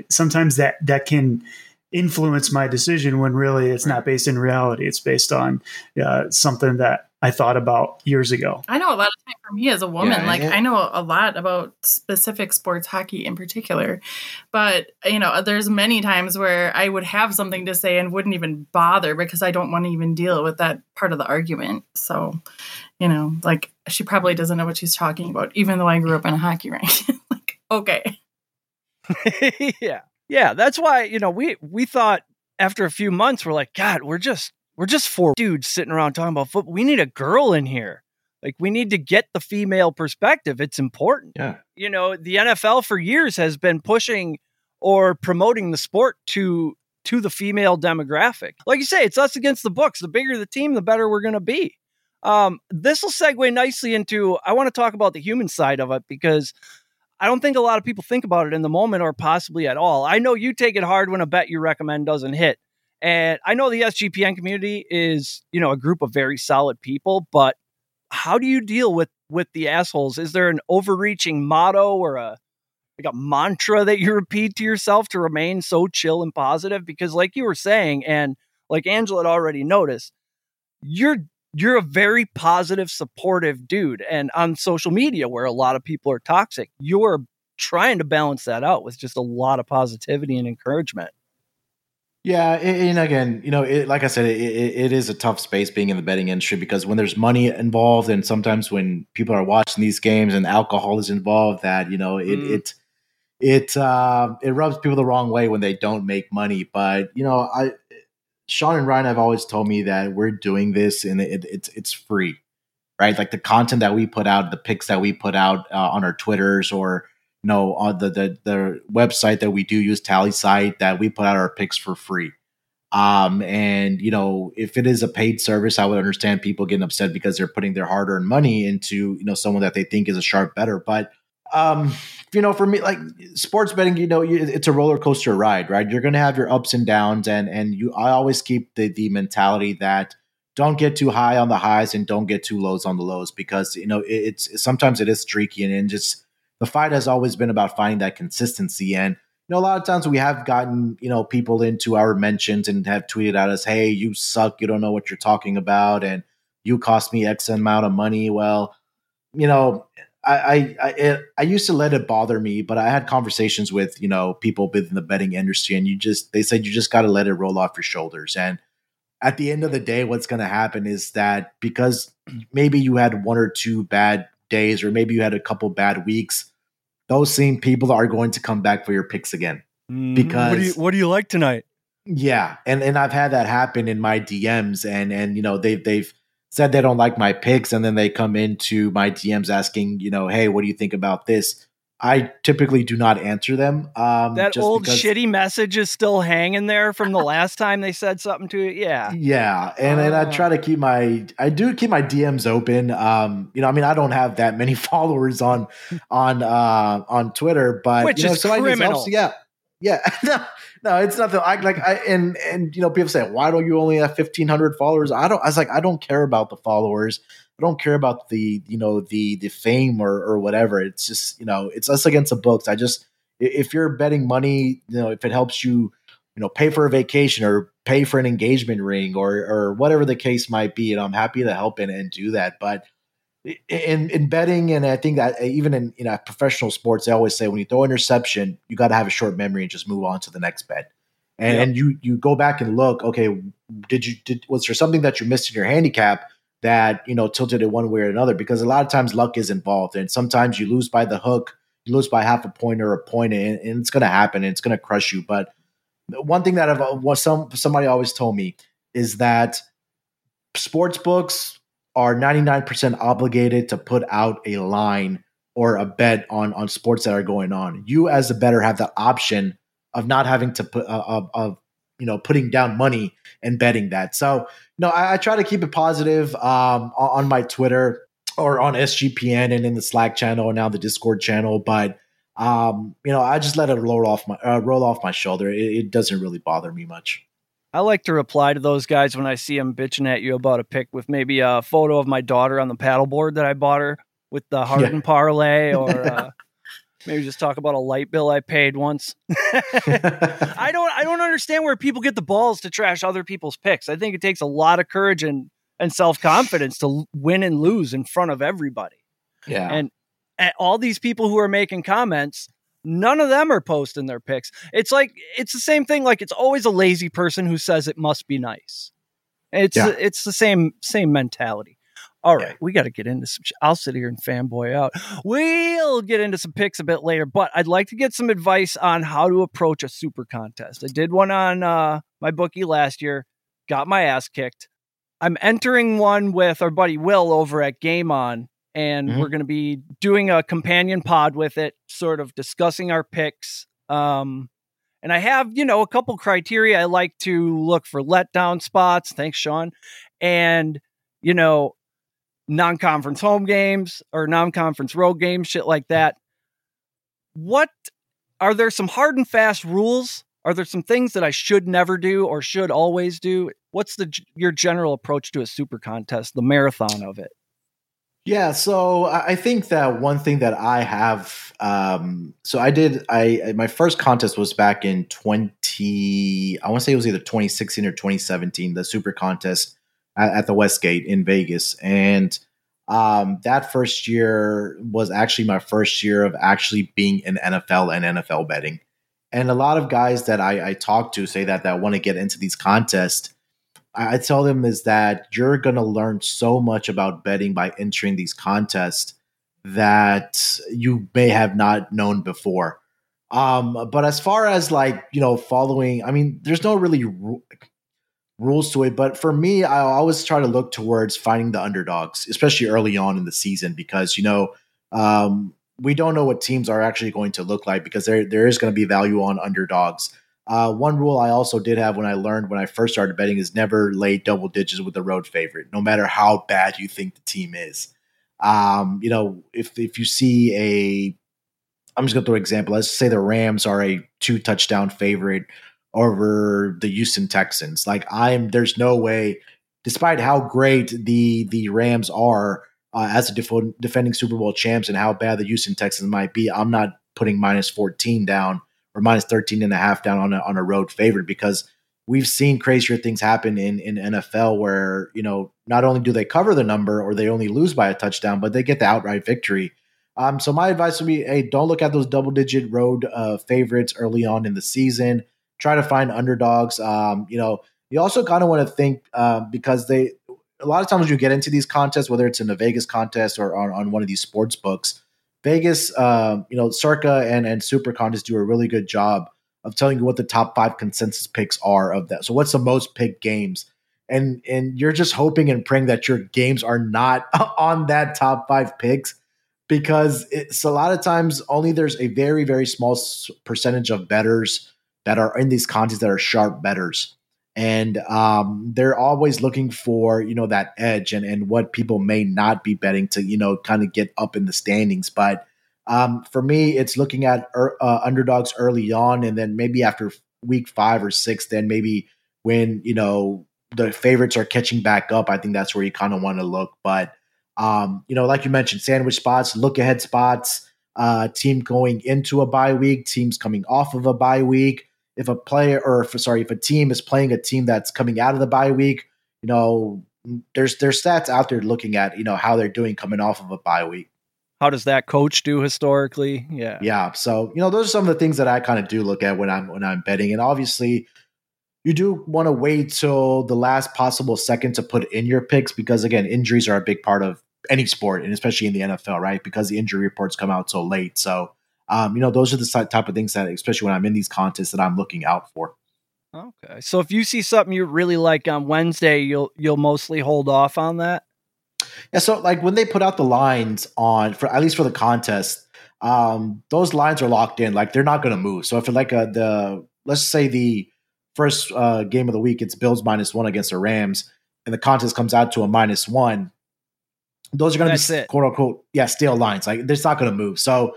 sometimes that that can influence my decision when really it's not based in reality. It's based on uh, something that I thought about years ago. I know a lot of time for me as a woman. Yeah, like yeah. I know a lot about specific sports, hockey in particular. But you know, there's many times where I would have something to say and wouldn't even bother because I don't want to even deal with that part of the argument. So, you know, like she probably doesn't know what she's talking about, even though I grew up in a hockey rink. like, okay. yeah. Yeah. That's why, you know, we we thought after a few months, we're like, God, we're just we're just four dudes sitting around talking about football. We need a girl in here. Like we need to get the female perspective. It's important. Yeah. You know, the NFL for years has been pushing or promoting the sport to to the female demographic. Like you say, it's us against the books. The bigger the team, the better we're going to be. Um, this will segue nicely into I want to talk about the human side of it because I don't think a lot of people think about it in the moment or possibly at all. I know you take it hard when a bet you recommend doesn't hit. And I know the SGPN community is, you know, a group of very solid people, but how do you deal with with the assholes? Is there an overreaching motto or a like a mantra that you repeat to yourself to remain so chill and positive? Because like you were saying, and like Angela had already noticed, you're you're a very positive, supportive dude. And on social media where a lot of people are toxic, you're trying to balance that out with just a lot of positivity and encouragement. Yeah, and again, you know, it, like I said, it, it is a tough space being in the betting industry because when there's money involved, and sometimes when people are watching these games and alcohol is involved, that you know, it mm. it it uh, it rubs people the wrong way when they don't make money. But you know, I Sean and Ryan have always told me that we're doing this and it, it's it's free, right? Like the content that we put out, the picks that we put out uh, on our Twitters or know, on the, the the website that we do use, Tallysight, that we put out our picks for free. Um, and you know, if it is a paid service, I would understand people getting upset because they're putting their hard-earned money into you know someone that they think is a sharp bettor. But um, you know, for me, like sports betting, you know, it's a roller coaster ride, right? You're going to have your ups and downs, and and you, I always keep the the mentality that don't get too high on the highs and don't get too lows on the lows because you know it's sometimes it is streaky and, and just the fight has always been about finding that consistency. And you know, a lot of times we have gotten you know people into our mentions and have tweeted at us, "Hey, you suck. You don't know what you're talking about, and you cost me X amount of money." Well, you know, I I I, it, I used to let it bother me, but I had conversations with you know people within the betting industry, and you just they said you just got to let it roll off your shoulders and at the end of the day, what's going to happen is that because maybe you had one or two bad days, or maybe you had a couple bad weeks, those same people are going to come back for your picks again. Because what do you what do you like tonight? Yeah, and and I've had that happen in my DMs, and and you know they've they've said they don't like my picks, and then they come into my DMs asking, you know, hey, what do you think about this? I typically do not answer them. Um, that old because, shitty message is still hanging there from the last time they said something to it. Yeah, yeah, and uh, and I try to keep my I do keep my DMs open. Um, you know, I mean, I don't have that many followers on on uh on Twitter, but which you know, is criminal. Else, yeah, yeah. no, it's nothing. I like I and and you know people say why don't you only have fifteen hundred followers? I don't. I was like I don't care about the followers. I don't care about the you know the the fame or or whatever. It's just you know it's us against the books. I just if you're betting money, you know if it helps you you know pay for a vacation or pay for an engagement ring or or whatever the case might be, and I'm happy to help and, and do that. But in in betting, and I think that uh, even in you know professional sports, they always say when you throw an interception, you got to have a short memory and just move on to the next bet. And, and you you go back and look. Okay, did you did was there something that you missed in your handicap that you know tilted it one way or another? Because a lot of times luck is involved, and sometimes you lose by the hook, you lose by half a point or a point, and, and it's going to happen, and it's going to crush you. But one thing that I've was some somebody always told me is that sports books are 99% obligated to put out a line or a bet on on sports that are going on. You as a bettor have the option of not having to put uh, of, of you know putting down money and betting that. So no, I, I try to keep it positive um, on, on my Twitter or on SGPN and in the Slack channel and now the Discord channel, but um, you know, I just let it roll off my uh, roll off my shoulder. It, it, doesn't really bother me much. I like to reply to those guys when I see them bitching at you about a pick with maybe a photo of my daughter on the paddleboard that I bought her with the Harden yeah. parlay, or uh, maybe just talk about a light bill I paid once. I don't, I don't understand where people get the balls to trash other people's picks. I think it takes a lot of courage and and self confidence to win and lose in front of everybody. Yeah, and, and all these people who are making comments None of them are posting their picks. It's like it's the same thing. Like it's always a lazy person who says it must be nice. It's yeah. it's the same same mentality. All right, yeah. we got to get into some. I'll sit here and fanboy out. We'll get into some picks a bit later, but I'd like to get some advice on how to approach a super contest. I did one on uh, my bookie last year, got my ass kicked. I'm entering one with our buddy Will over at Game On and mm-hmm. we're going to be doing a companion pod with it, sort of discussing our picks. Um, and I have, you know, a couple criteria I like to look for letdown spots. Thanks, Sean. And, you know, non conference home games or non conference road games, shit like that. What are there some hard and fast rules? Are there some things that I should never do or should always do? What's the your general approach to a super contest, the marathon of it? Yeah, so I think that one thing that I have, um, so I did, I my first contest was back in twenty, I want to say it was either twenty sixteen or twenty seventeen, the Super Contest at, at the Westgate in Vegas, and um, that first year was actually my first year of actually being in NFL and NFL betting, and a lot of guys that I, I talk to say that that want to get into these contests I tell them is that you're going to learn so much about betting by entering these contests that you may have not known before. Um, but as far as like you know, following, I mean, there's no really rules to it. But for me, I always try to look towards finding the underdogs, especially early on in the season, because you know um, we don't know what teams are actually going to look like because there there is going to be value on underdogs. Uh, one rule I also did have when I learned when I first started betting is never lay double digits with the road favorite, no matter how bad you think the team is. Um, you know, if if you see a, I'm just gonna throw an example. Let's say the Rams are a two touchdown favorite over the Houston Texans. Like I'm, there's no way, despite how great the the Rams are uh, as a def- defending Super Bowl champs and how bad the Houston Texans might be, I'm not putting minus 14 down or minus 13 and a half down on a, on a road favorite because we've seen crazier things happen in, in NFL where, you know, not only do they cover the number or they only lose by a touchdown, but they get the outright victory. Um, so my advice would be, hey, don't look at those double digit road uh, favorites early on in the season. Try to find underdogs. Um, you know, you also kind of want to think uh, because they a lot of times you get into these contests, whether it's in a Vegas contest or on, on one of these sports books, Vegas, uh, you know, Circa and and Super Contest do a really good job of telling you what the top five consensus picks are of that. So, what's the most picked games? And and you're just hoping and praying that your games are not on that top five picks because it's a lot of times only there's a very very small percentage of bettors that are in these contests that are sharp bettors and um, they're always looking for you know that edge and and what people may not be betting to you know kind of get up in the standings. But um, for me, it's looking at er, uh, underdogs early on, and then maybe after week five or six, then maybe when you know the favorites are catching back up, I think that's where you kind of want to look. But um, you know, like you mentioned, sandwich spots, look ahead spots, uh, team going into a bye week, teams coming off of a bye week. If a player, or if, sorry, if a team is playing a team that's coming out of the bye week, you know, there's there's stats out there looking at you know how they're doing coming off of a bye week. How does that coach do historically? Yeah. Yeah. So, you know, those are some of the things that I kind of do look at when I'm when I'm betting. And obviously you do want to wait till the last possible second to put in your picks because again, injuries are a big part of any sport and especially in the NFL, right? Because the injury reports come out so late. So, um, you know, those are the type of things that, especially when I'm in these contests, that I'm looking out for. Okay, so if you see something you really like on Wednesday, you'll you'll mostly hold off on that. Yeah, so like when they put out the lines on for at least for the contest, um, those lines are locked in. Like they're not going to move. So if like a, the let's say the first uh, game of the week, it's Bills minus one against the Rams, and the contest comes out to a minus one. Those are going to be it. quote unquote yeah stale lines. Like it's not going to move. So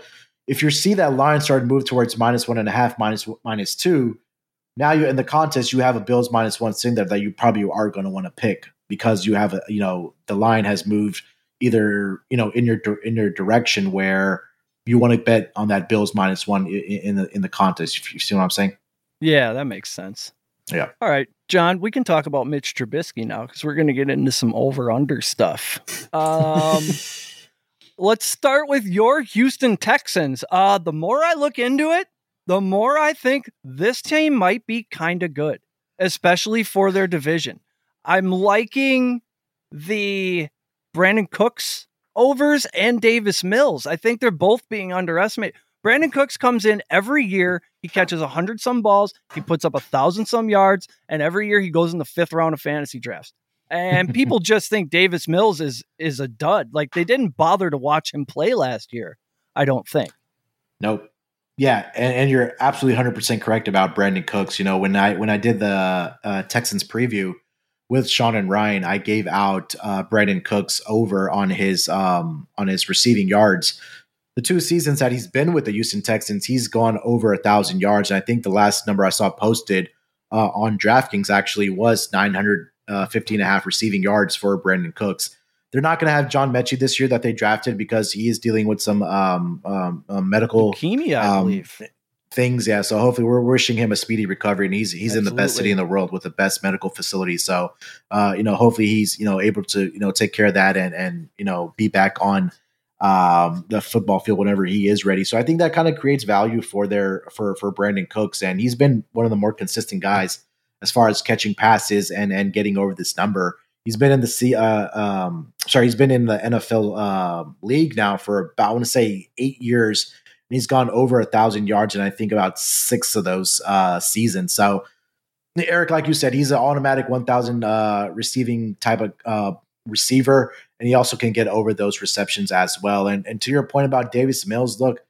if you see that line start to move towards minus one and a half, minus minus two, now you're in the contest you have a Bills minus one sitting there that you probably are going to want to pick because you have a you know the line has moved either you know in your in your direction where you want to bet on that Bills minus one in, in the in the contest. If you see what I'm saying? Yeah, that makes sense. Yeah. All right, John, we can talk about Mitch Trubisky now because we're going to get into some over under stuff. Um, let's start with your Houston Texans. Uh, the more I look into it, the more I think this team might be kind of good, especially for their division. I'm liking the Brandin Cooks overs and Davis Mills. I think they're both being underestimated. Brandin Cooks comes in every year. He catches a hundred some balls. He puts up a thousand some yards, and every year he goes in the fifth round of fantasy drafts. And people just think Davis Mills is is a dud. Like they didn't bother to watch him play last year. I don't think. Nope. Yeah, and, and you're absolutely hundred percent correct about Brandin Cooks. You know when I when I did the uh, Texans preview, with Sean and Ryan, I gave out uh, Brandin Cooks over on his um, on his receiving yards. The two seasons that he's been with the Houston Texans, he's gone over a thousand yards. And I think the last number I saw posted uh, on DraftKings actually was 950 and a half receiving yards for Brandin Cooks. They're not going to have John Metchie this year that they drafted because he is dealing with some um, um, uh, medical leukemia, I um, believe things. Yeah, so hopefully we're wishing him a speedy recovery, and he's he's Absolutely. in the best city in the world with the best medical facility. So, uh, you know, hopefully he's you know able to you know take care of that and and you know be back on um, the football field whenever he is ready. So I think that kind of creates value for their for for Brandin Cooks, and he's been one of the more consistent guys as far as catching passes and and getting over this number. He's been in the C, uh, um, sorry, he's been in the NFL uh, league now for about I want to say eight years and he's gone over a thousand yards, and I think about six of those uh, seasons. So, Eric, like you said, he's an automatic one thousand uh, receiving type of uh, receiver, and he also can get over those receptions as well. And and to your point about Davis Mills, look,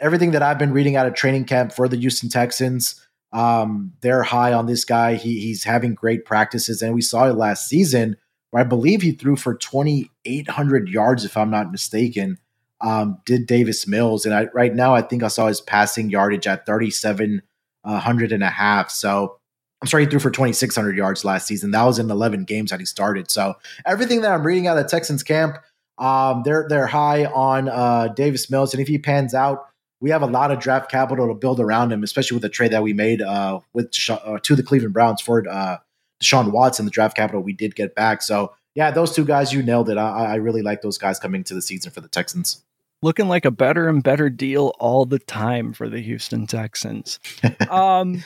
everything that I've been reading out of training camp for the Houston Texans, um, they're high on this guy. He, he's having great practices, and we saw it last season. Where I believe he threw for 2,800 yards, if I'm not mistaken um, did Davis Mills. And I, right now, I think I saw his passing yardage at 3,700 and a half. So I'm sorry, he threw for 2,600 yards last season. That was in 11 games that he started. So everything that I'm reading out of Texans camp, um, they're they're high on uh, Davis Mills, and if he pans out, we have a lot of draft capital to build around him, especially with the trade that we made uh, with uh, to the Cleveland Browns for uh, Deshaun Watson, the draft capital we did get back. So yeah, those two guys, you nailed it. I, I really like those guys coming to the season for the Texans looking like a better and better deal all the time for the Houston Texans. um,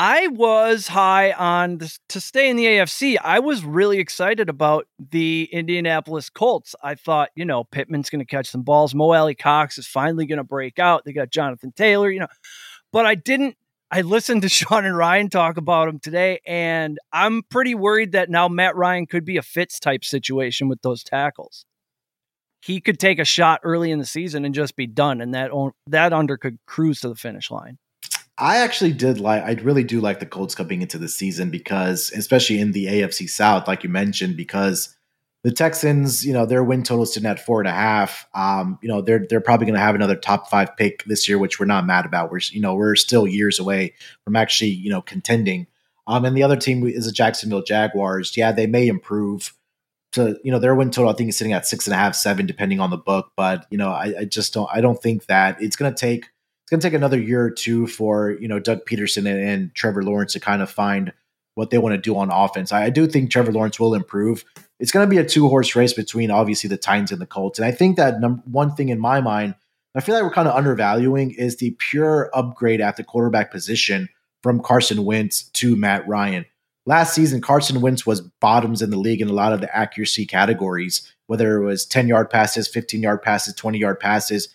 I was high on this, to stay in the AFC. I was really excited about the Indianapolis Colts. I thought, you know, Pittman's going to catch some balls. Mo Alie-Cox is finally going to break out. They got Jonathan Taylor, you know, but I didn't. I listened to Sean and Ryan talk about him today, and I'm pretty worried that now Matt Ryan could be a Fitz type situation with those tackles he could take a shot early in the season and just be done, and that that under could cruise to the finish line. I actually did like. I really do like the Colts coming into the season because, especially in the AFC South, like you mentioned, because the Texans, you know, their win total is sitting at four and a half. Um, you know, they're they're probably going to have another top five pick this year, which we're not mad about. We're you know we're still years away from actually you know contending. Um, and the other team is the Jacksonville Jaguars. Yeah, they may improve. To you know, their win total I think is sitting at six and a half, seven, depending on the book. But you know, I, I just don't I don't think that it's going to take it's going to take another year or two for you know Doug Pederson and, and Trevor Lawrence to kind of find what they want to do on offense. I, I do think Trevor Lawrence will improve it's going to be a two horse race between obviously the Titans and the Colts. And I think that number one thing in my mind, I feel like we're kind of undervaluing is the pure upgrade at the quarterback position from Carson Wentz to Matt Ryan. Last season, Carson Wentz was bottoms in the league in a lot of the accuracy categories, whether it was 10 yard passes, 15 yard passes, 20 yard passes.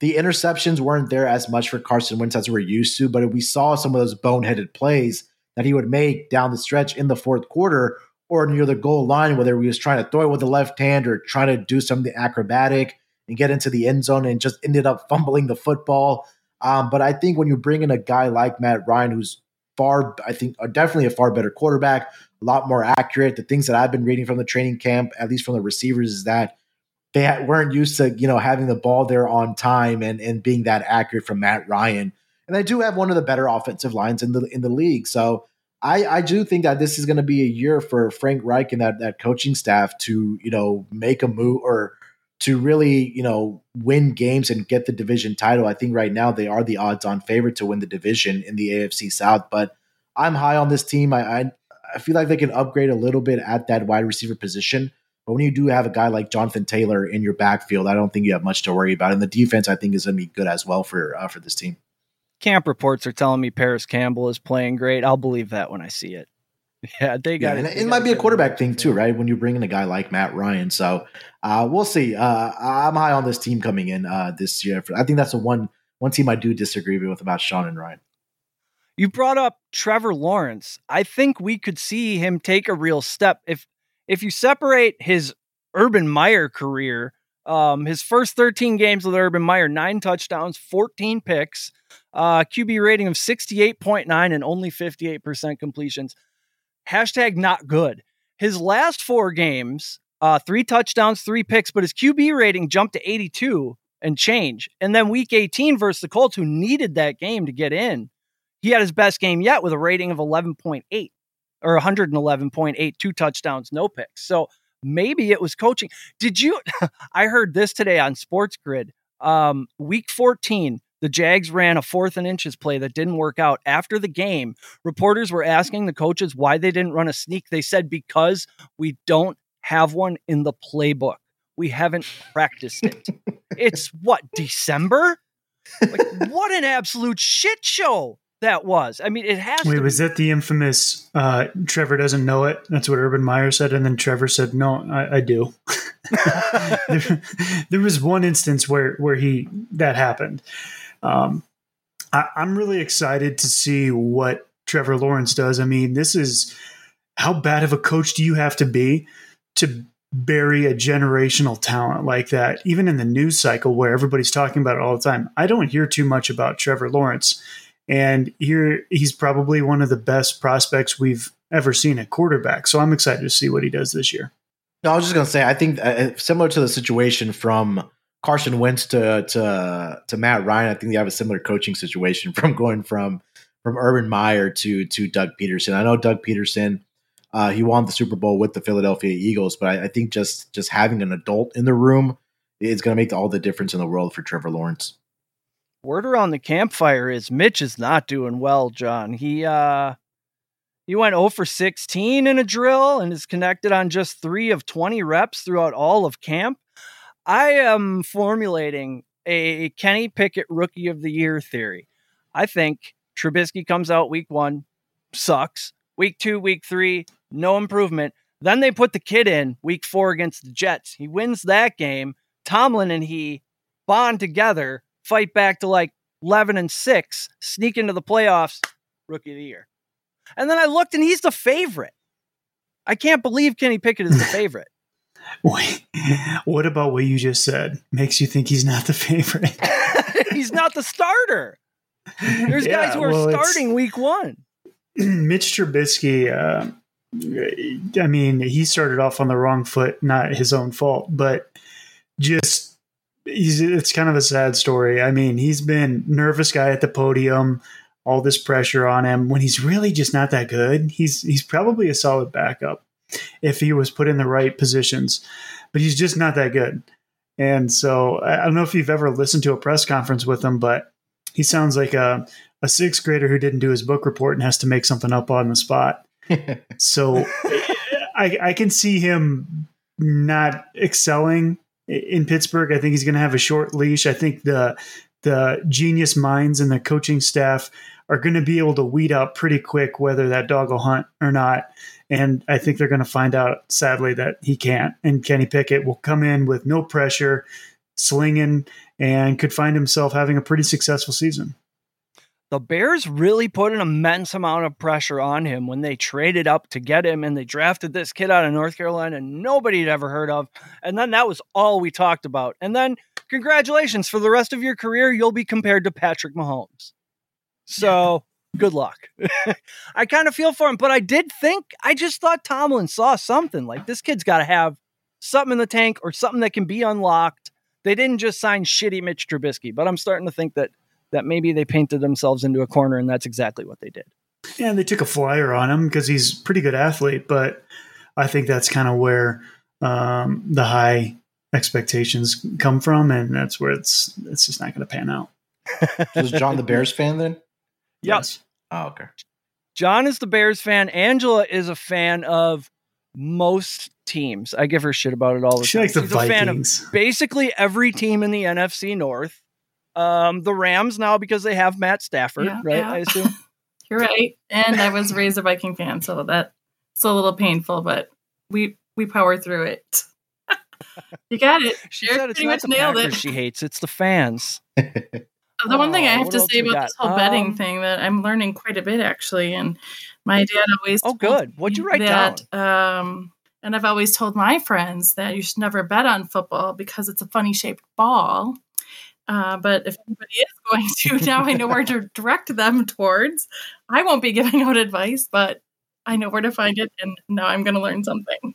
The interceptions weren't there as much for Carson Wentz as we're used to, but we saw some of those boneheaded plays that he would make down the stretch in the fourth quarter or near the goal line, whether he was trying to throw it with the left hand or trying to do something acrobatic and get into the end zone and just ended up fumbling the football. Um, but I think when you bring in a guy like Matt Ryan, who's far, I think, uh, definitely a far better quarterback, a lot more accurate. The things that I've been reading from the training camp, at least from the receivers, is that they weren't used to you know having the ball there on time and and being that accurate from Matt Ryan. And they do have one of the better offensive lines in the in the league. So I, I do think that this is going to be a year for Frank Reich and that that coaching staff to you know make a move or to really you know win games and get the division title. I think right now they are the odds-on favorite to win the division in the AFC South. But I'm high on this team. I, I I feel like they can upgrade a little bit at that wide receiver position. But when you do have a guy like Jonathan Taylor in your backfield, I don't think you have much to worry about. And the defense, I think, is going to be good as well for uh, for this team camp reports are telling me Parris Campbell is playing great. I'll believe that when I see it. Yeah, they got yeah, it. it might be a quarterback thing too, right? When you bring in a guy like Matt Ryan, so uh, we'll see. Uh, I'm high on this team coming in uh, this year. I think that's the one one team I do disagree with about Sean and Ryan. You brought up Trevor Lawrence. I think we could see him take a real step if if you separate his Urban Meyer career um, his first 13 games with Urban Meyer, nine touchdowns, 14 picks, uh, QB rating of 68.9 and only 58% completions. Hashtag not good. His last four games, uh, three touchdowns, three picks, but his QB rating jumped to 82 and change. And then week 18 versus the Colts, who needed that game to get in, he had his best game yet with a rating of 11.8 or 111.8, two touchdowns, no picks. So maybe it was coaching. Did you? I heard this today on Sports Grid. Um, week 14, the Jags ran a fourth and inches play that didn't work out. After the game, reporters were asking the coaches why they didn't run a sneak. They said, because we don't have one in the playbook. We haven't practiced it. it's what, December? Like, what an absolute shit show that was. I mean, it has. Wait, was that the infamous uh, "Trevor doesn't know it"? That's what Urban Meyer said, and then Trevor said, "No, I, I do." there, there, was one instance where where he that happened. Um, I, I'm really excited to see what Trevor Lawrence does. I mean, this is how bad of a coach do you have to be to bury a generational talent like that, even in the news cycle where everybody's talking about it all the time. I don't hear too much about Trevor Lawrence. And here he's probably one of the best prospects we've ever seen at quarterback. So I'm excited to see what he does this year. No, I was just going to say, I think uh, similar to the situation from Carson Wentz to, to to Matt Ryan, I think they have a similar coaching situation from going from from Urban Meyer to to Doug Pederson. I know Doug Pederson, uh, he won the Super Bowl with the Philadelphia Eagles, but I, I think just just having an adult in the room is going to make all the difference in the world for Trevor Lawrence word around the campfire is Mitch is not doing well, John. He uh he went 0 for 16 in a drill and is connected on just 3 of 20 reps throughout all of camp. I am formulating a Kenny Pickett rookie of the year theory. I think Trubisky comes out week 1, sucks. Week 2, week 3, no improvement. Then they put the kid in week 4 against the Jets. He wins that game. Tomlin and he bond together fight back to like 11 and 6, sneak into the playoffs, rookie of the year. And then I looked and he's the favorite. I can't believe Kenny Pickett is the favorite. Wait, what about what you just said makes you think he's not the favorite? he's not the starter. There's yeah, guys who are well, starting week one. Mitch Trubisky, uh, I mean, he started off on the wrong foot, not his own fault, but just he's it's kind of a sad story. I mean, he's been nervous guy at the podium, all this pressure on him when he's really just not that good. He's he's probably a solid backup if he was put in the right positions, but he's just not that good. And so I don't know if you've ever listened to a press conference with him, but he sounds like a, a sixth grader who didn't do his book report and has to make something up on the spot. so I, I can see him not excelling in Pittsburgh. I think he's going to have a short leash. I think the the genius minds and the coaching staff are going to be able to weed out pretty quick whether that dog will hunt or not. And I think they're going to find out, sadly, that he can't. And Kenny Pickett will come in with no pressure, slinging, and could find himself having a pretty successful season. The Bears really put an immense amount of pressure on him when they traded up to get him and they drafted this kid out of North Carolina nobody had ever heard of. And then that was all we talked about. And then, congratulations for the rest of your career, you'll be compared to Patrick Mahomes. So good luck. I kind of feel for him, but I did think, I just thought Tomlin saw something like this kid's got to have something in the tank or something that can be unlocked. They didn't just sign shitty Mitch Trubisky, but I'm starting to think that that maybe they painted themselves into a corner and that's exactly what they did. Yeah, and they took a flyer on him because he's a pretty good athlete, but I think that's kind of where um, the high expectations come from, and that's where it's it's just not going to pan out. Was John the Bears fan then? Yes. Oh, okay. John is the Bears fan. Angela is a fan of most teams. I give her shit about it all the She time. likes the She's a fan of Vikings. basically every team in the NFC North. Um, the Rams now because they have Matt Stafford, Yeah, right? yeah. I assume. You're right. And I was raised a Viking fan, so that's a little painful, but we we power through it. you got it. She You're said it's pretty not much the nailed Packers it. she hates; it's the fans. The one thing I Oh, have to say about got? this whole betting Um, thing that I'm learning quite a bit actually, and my dad always Oh, good. What'd you write that, Um, and I've always told my friends that you should never bet on football because it's a funny shaped ball. Uh, but if anybody is going to, now I know where to direct them towards. I won't be giving out advice, but I know where to find it, and now I'm going to learn something.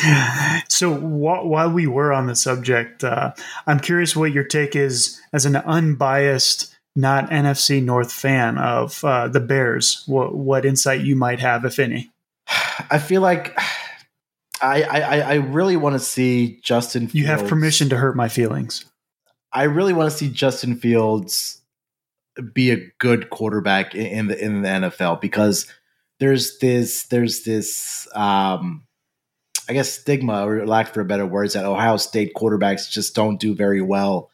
So wh- while we were on the subject, uh, I'm curious what your take is as an unbiased, not NFC North fan of uh, the Bears. What, what insight you might have, if any? I feel like I I, I really want to see Justin. Fields. You have permission to hurt my feelings. I really want to see Justin Fields be a good quarterback in, the in the NFL because there's this there's this um I guess stigma or lack for better words that Ohio State quarterbacks just don't do very well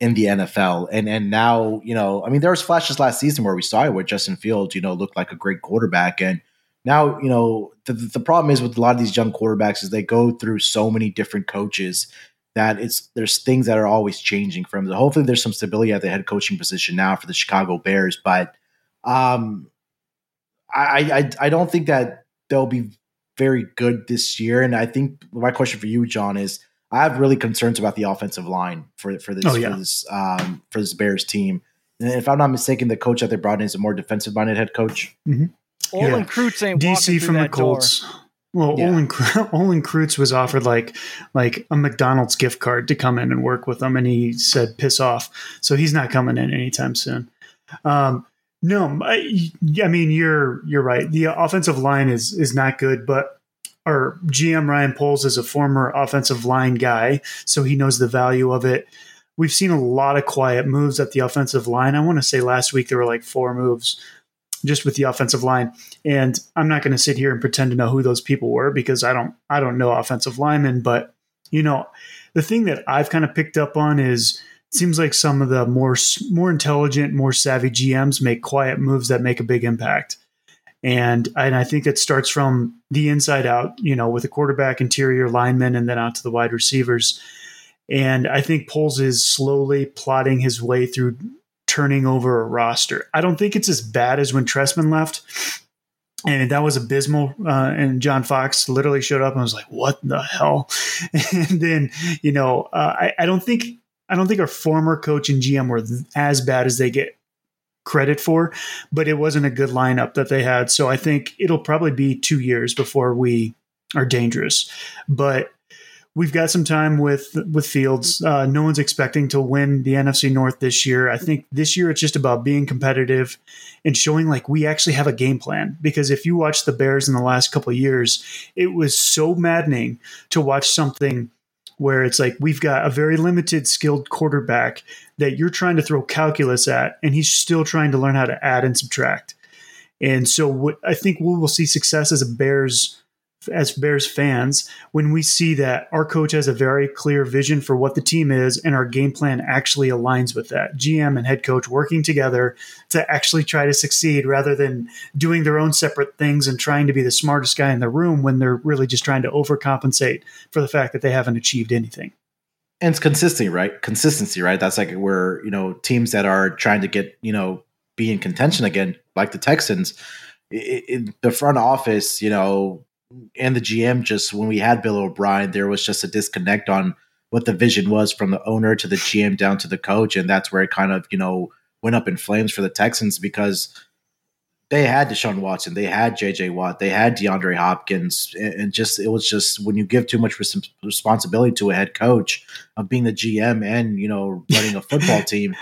in the NFL. And and now, you know, I mean there was flashes last season where we saw it where Justin Fields, you know, looked like a great quarterback and now, you know, the, the problem is with a lot of these young quarterbacks is they go through so many different coaches that it's there's things that are always changing from them. Hopefully there's some stability at the head coaching position now for the Chicago Bears, but um I I, I don't think that they'll be very good this year. And I think my question for you, John, is I have really concerns about the offensive line for for this Oh, yeah. for this um for this Bears team. And if I'm not mistaken, the coach that they brought in is a more defensive minded head coach. Olin Kreutz ain't walking DC through from the that door. Colts. Well, Yeah. Olin, Olin Kreutz was offered like like a McDonald's gift card to come in and work with them, and he said piss off. So he's not coming in anytime soon. Um, no, I, I mean you're you're right. The offensive line is is not good, but our GM Ryan Poles is a former offensive line guy, so he knows the value of it. We've seen a lot of quiet moves at the offensive line. I want to say last week there were like four moves just with the offensive line. And I'm not going to sit here and pretend to know who those people were because I don't I don't know offensive linemen, but you know, the thing that I've kind of picked up on is it seems like some of the more more intelligent, more savvy GMs make quiet moves that make a big impact. And and I think it starts from the inside out, you know, with the quarterback, interior linemen, and then out to the wide receivers. And I think Poles is slowly plotting his way through turning over a roster. I don't think it's as bad as when Trestman left. And that was abysmal. Uh, and John Fox literally showed up and was like, "What the hell?" And then, you know, uh, I, I don't think I don't think our former coach and GM were as bad as they get credit for, but it wasn't a good lineup that they had. So I think it'll probably be two years before we are dangerous. But we've got some time with with Fields. Uh, no one's expecting to win the NFC North this year. I think this year it's just about being competitive and showing like we actually have a game plan. Because if you watch the Bears in the last couple years, it was so maddening to watch something where it's like we've got a very limited skilled quarterback that you're trying to throw calculus at, and he's still trying to learn how to add and subtract. And so, what I think we will see success as a Bears as Bears fans when we see that our coach has a very clear vision for what the team is and our game plan actually aligns with that. GM and head coach working together to actually try to succeed rather than doing their own separate things and trying to be the smartest guy in the room when they're really just trying to overcompensate for the fact that they haven't achieved anything. And it's consistency, right? Consistency, right? That's like where, you know, teams that are trying to get, you know, be in contention again, like the Texans, the front office, you know, and the GM just when we had Bill O'Brien, there was just a disconnect on what the vision was from the owner to the GM down to the coach, and that's where it kind of you know went up in flames for the Texans because they had Deshaun Watson, they had JJ Watt, they had DeAndre Hopkins, and just it was just when you give too much res- responsibility to a head coach of being the GM and you know running a football team.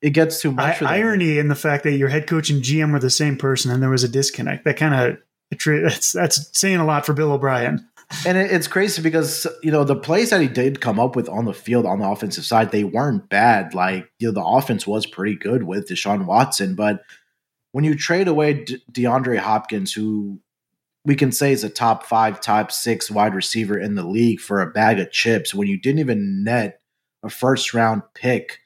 It gets too much. I, irony in the fact that your head coach and GM were the same person, and there was a disconnect. That kind of that's that's saying a lot for Bill O'Brien. And it's crazy because you know the plays that he did come up with on the field on the offensive side, they weren't bad. Like you know, the offense was pretty good with Deshaun Watson, but when you trade away De- DeAndre Hopkins, who we can say is a top five, top six wide receiver in the league for a bag of chips, when you didn't even net a first round pick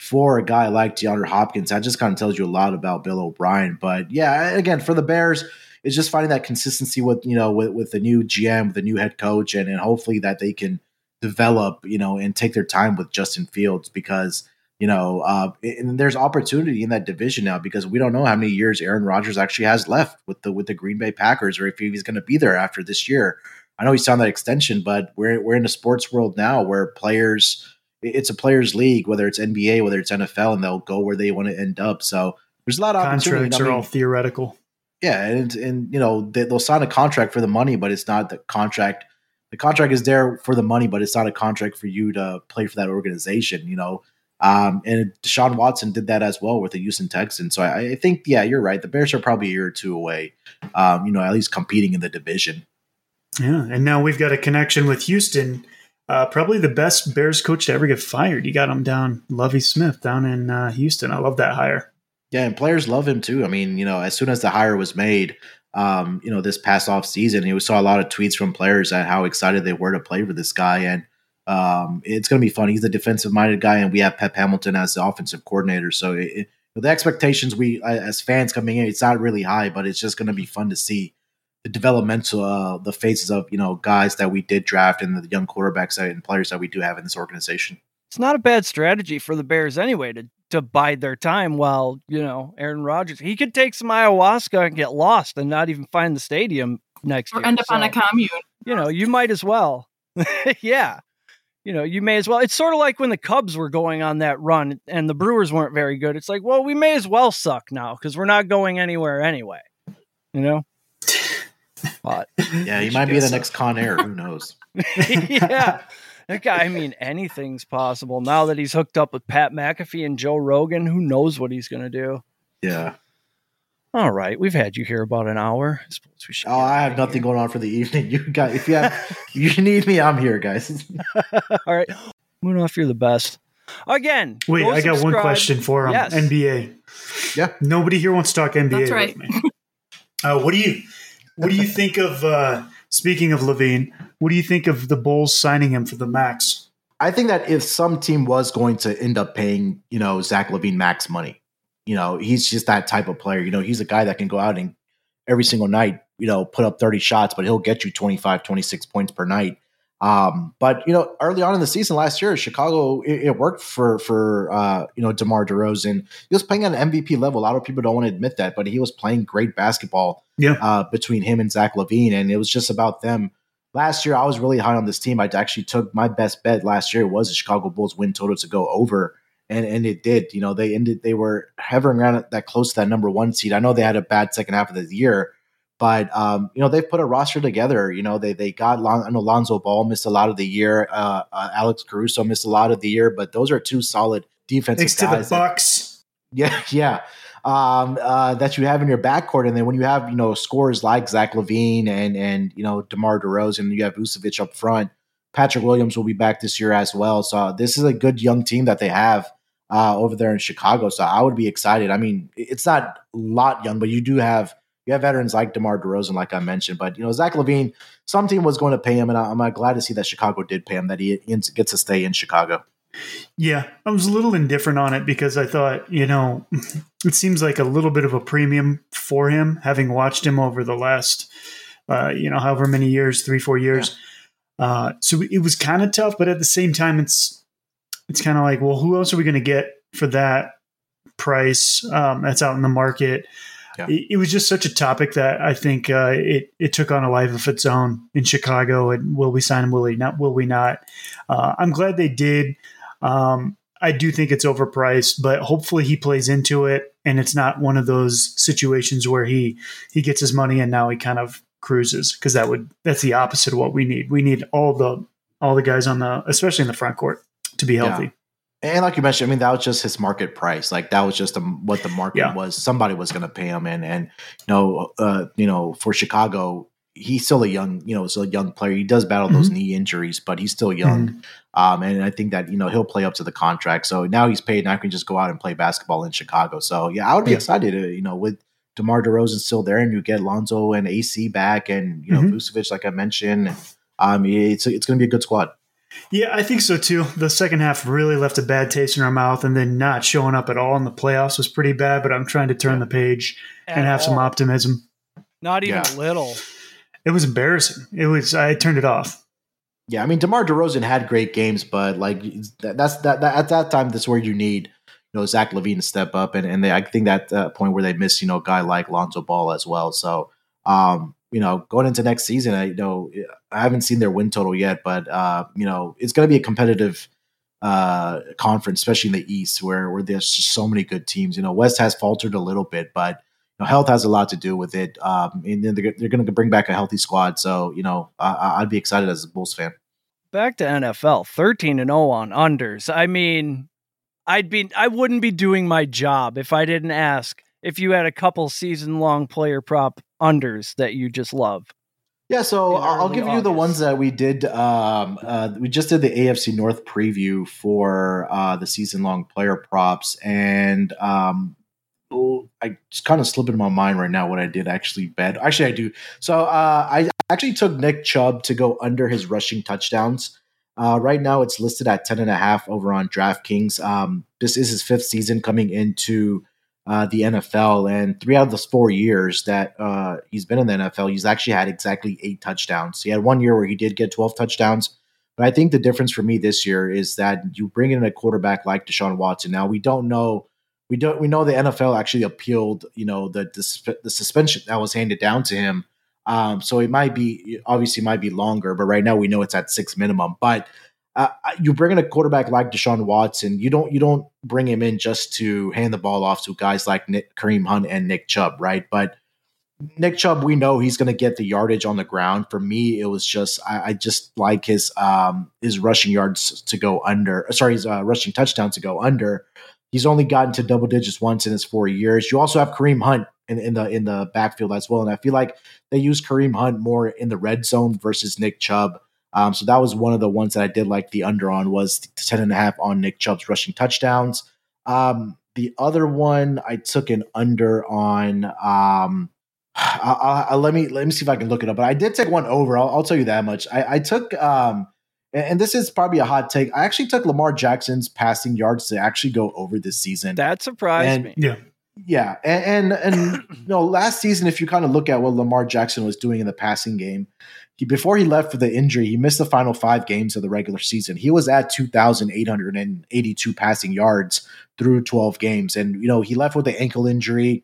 for a guy like DeAndre Hopkins, that just kind of tells you a lot about Bill O'Brien. But yeah, again, for the Bears it's just finding that consistency with you know with, with the new GM, the new head coach, and and hopefully that they can develop you know and take their time with Justin Fields because you know uh, and there's opportunity in that division now because we don't know how many years Aaron Rodgers actually has left with the with the Green Bay Packers or if he's going to be there after this year. I know he signed that extension, but we're we're in a sports world now where players it's a players league, whether it's NBA, whether it's NFL, and they'll go where they want to end up. So there's a lot of contracts I mean, are all theoretical. Yeah, and and you know they, will sign a contract for the money, but it's not the contract. The contract is there for the money, but it's not a contract for you to play for that organization. You know, um, and Deshaun Watson did that as well with the Houston Texans. So I, I, think, yeah, you're right. The Bears are probably a year or two away. Um, you know, at least competing in the division. Yeah, and now we've got a connection with Houston. Uh, probably the best Bears coach to ever get fired. You got him down, Lovie Smith, down in uh, Houston. I love that hire. Yeah, and players love him too. I mean, you know, as soon as the hire was made, um, you know, this past off season, you saw a lot of tweets from players at how excited they were to play for this guy, and um, it's going to be fun. He's a defensive minded guy, and we have Pep Hamilton as the offensive coordinator. So it, the expectations we as fans coming in, it's not really high, but it's just going to be fun to see the developmental, uh, the faces of you know guys that we did draft and the young quarterbacks and players that we do have in this organization. It's not a bad strategy for the Bears anyway to to bide their time while, you know, Aaron Rodgers, he could take some ayahuasca and get lost and not even find the stadium next or year. end up so, on a commune. You know, you might as well. yeah. You know, you may as well. It's sort of like when the Cubs were going on that run and the Brewers weren't very good. It's like, well, we may as well suck now because we're not going anywhere anyway. You know? But yeah, he might be the so. next Con Air. Who knows? yeah. That guy, I mean, anything's possible. Now that he's hooked up with Pat McAfee and Joe Rogan, who knows what he's going to do? Yeah. All right, we've had you here about an hour. I suppose we should. Oh, I have nothing here. going on for the evening. You got if you have, you need me, I'm here, guys. All right, Munaf, you're the best. Again, wait, I got one question for him. Yes. NBA. Yeah, nobody here wants to talk NBA That's right. with me. Uh, what do you what do you think of? Uh, Speaking of LaVine, what do you think of the Bulls signing him for the max? I think that if some team was going to end up paying, you know, Zach LaVine max money, you know, he's just that type of player. You know, he's a guy that can go out and every single night, you know, put up 30 shots, but he'll get you 25, 26 points per night. Um, but you know, early on in the season last year, Chicago it, it worked for for uh, you know DeMar DeRozan. He was playing at an MVP level. A lot of people don't want to admit that, but he was playing great basketball. Yeah. Uh, between him and Zach LaVine, and it was just about them. Last year, I was really high on this team. I actually took my best bet last year was the Chicago Bulls win total to go over, and and it did. You know, they ended they were hovering around that close to that number one seed. I know they had a bad second half of the year, but um, you know they've put a roster together. You know they they got Lon, I know Lonzo Ball missed a lot of the year. Uh, uh, Alex Caruso missed a lot of the year, but those are two solid defensive Thanks to the guys. that- Bucks. yeah, yeah. Um, uh, that you have in your backcourt, and then when you have you know scores like Zach LaVine and and you know DeMar DeRozan, and you have Vucevic up front. Patrick Williams will be back this year as well. So this is a good young team that they have uh, over there in Chicago. So I would be excited. I mean, it's not a lot young, but you do have you have veterans like DeMar DeRozan, like I mentioned. But you know, Zach LaVine, some team was going to pay him, and I- I'm uh, glad to see that Chicago did pay him. That he gets to stay in Chicago. Yeah, I was a little indifferent on it because I thought, you know, it seems like a little bit of a premium for him, having watched him over the last, uh, you know, however many years, three, four years. Uh, so it was kind of tough, but at the same time, it's it's kind of like, well, who else are we going to get for that price um, that's out in the market? Yeah. It, it was just such a topic that I think uh, it it took on a life of its own in Chicago. And will we sign him? Will we not? Will we not? Uh, I'm glad they did. Um, I do think it's overpriced, but hopefully he plays into it, and it's not one of those situations where he he gets his money and now he kind of cruises because that would that's the opposite of what we need. We need all the all the guys on the especially in the front court to be Yeah. And like you mentioned, I mean, that was just his market price. Like that was just the, what the market Yeah. was. Somebody was going to pay him, and and you know, uh, you know, for Chicago, he's still a young, you know, still a young player. He does battle those knee injuries, but he's still young. Um, and I think that you know he'll play up to the contract. So now he's paid, and I can just go out and play basketball in Chicago. So yeah, I would be Yeah. excited. To, you know, with DeMar DeRozan still there, and you get Lonzo and AC back, and you know Mhm. Vucevic, like I mentioned. Um, it's it's going to be a good squad. Yeah, I think so too. The second half really left a bad taste in our mouth, and then not showing up at all in the playoffs was pretty bad. But I'm trying to turn the page and At have some optimism. Not even Yeah. a little. It was embarrassing. It was. I turned it off. Yeah, I mean DeMar DeRozan had great games, but like that, that's that, that at that time that's where you need you know Zach LaVine to step up, and and they, I think that uh, point where they miss you know a guy like Lonzo Ball as well. So um, you know going into next season, I you know I haven't seen their win total yet, but uh, you know it's going to be a competitive uh conference, especially in the East, where where there's just so many good teams. You know West has faltered a little bit, but you know, health has a lot to do with it. Um, and then they're, they're going to bring back a healthy squad, so you know I, I'd be excited as a Bulls fan. Back to NFL, 13 and 0 on unders. I mean, I'd be I wouldn't be doing my job if I didn't ask if you had a couple season long player prop unders that you just love. Yeah, so I'll I'll early give you the ones that we did. Um, uh, we just did the AFC North preview for uh, the season long player props, and um, I just kind of slipped in my mind right now what I did actually bet. Actually, I do. So uh, I actually took Nick Chubb to go under his rushing touchdowns. Uh, right now, it's listed at ten and a half over on DraftKings. Um, this is his fifth season coming into uh, the NFL, and three out of those four years that uh, he's been in the NFL, he's actually had exactly eight touchdowns. He had one year where he did get 12 touchdowns. But I think the difference for me this year is that you bring in a quarterback like Deshaun Watson. Now we don't know, we don't, we know the NFL actually appealed, you know, the the, the suspension that was handed down to him. Um, so it might be obviously might be longer, but right now we know it's at six minimum. But uh, you bring in a quarterback like Deshaun Watson, you don't you don't bring him in just to hand the ball off to guys like Nick, Kareem Hunt and Nick Chubb, right? But Nick Chubb, we know he's going to get the yardage on the ground. For me, it was just I, I just like his um his rushing yards to go under. Sorry, his uh, rushing touchdowns to go under. He's only gotten to double digits once in his four years. You also have Kareem Hunt in, in the in the backfield as well, and I feel like they use Kareem Hunt more in the red zone versus Nick Chubb. Um, so that was one of the ones that I did like the under on was the 10 and a half on Nick Chubb's rushing touchdowns. Um, the other one I took an under on. Um, I, I, I- let me let me see if I can look it up. But I did take one over. I'll, I'll tell you that much. I, I took, um, and, and this is probably a hot take. I actually took Lamar Jackson's passing yards to actually go over this season. That surprised And- me. Yeah. Yeah, and and, and you know, last season, if you kind of look at what Lamar Jackson was doing in the passing game, he before he left for the injury, he missed the final five games of the regular season. He was at two thousand eight hundred and eighty-two passing yards through twelve games, and you know he left with the ankle injury.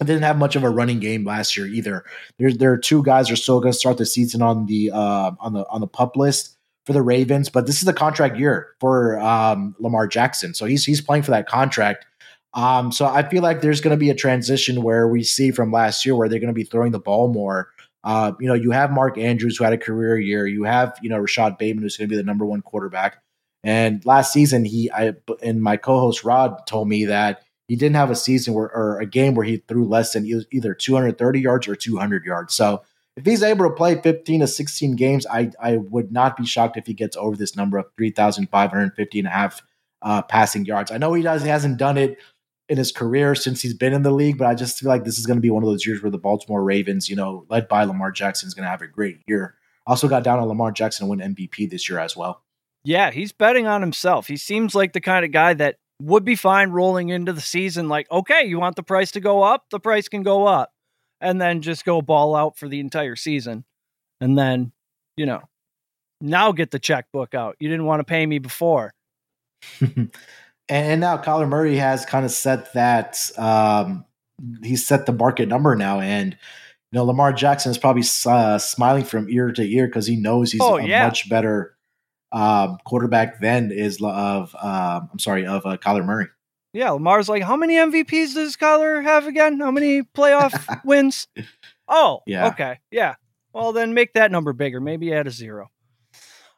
and didn't have much of a running game last year either. There's there are two guys who are still going to start the season on the uh, on the on the pup list for the Ravens, but this is a contract year for um, Lamar Jackson, so he's he's playing for that contract. Um, so I feel like there's going to be a transition where we see from last year where they're going to be throwing the ball more. Uh, you know, you have Mark Andrews who had a career year. You have you know Rashod Bateman who's going to be the number one quarterback. And last season, he I and my co-host Rod told me that he didn't have a season where or a game where he threw less than either 230 yards or 200 yards. So if he's able to play 15 to 16 games, I I would not be shocked if he gets over this number of 3,550 and a half uh, passing yards. I know he does he hasn't done it in his career since he's been in the league, but I just feel like this is going to be one of those years where the Baltimore Ravens, you know, led by Lamar Jackson, is going to have a great year. Also got down on Lamar Jackson to win MVP this year as well. Yeah, he's betting on himself. He seems like the kind of guy that would be fine rolling into the season like, okay, you want the price to go up? The price can go up. And then just go ball out for the entire season. And then, you know, now get the checkbook out. You didn't want to pay me before. and now Kyler Murray has kind of set that um, he's set the market number now, and you know Lamar Jackson is probably uh, smiling from ear to ear because he knows he's Oh, a yeah. much better um, quarterback than is of um, I'm sorry of uh, Kyler Murray. Yeah, Lamar's like, how many MVPs does Kyler have again? How many playoff wins? Oh, Yeah. okay. Yeah. Well, then make that number bigger. Maybe add a zero.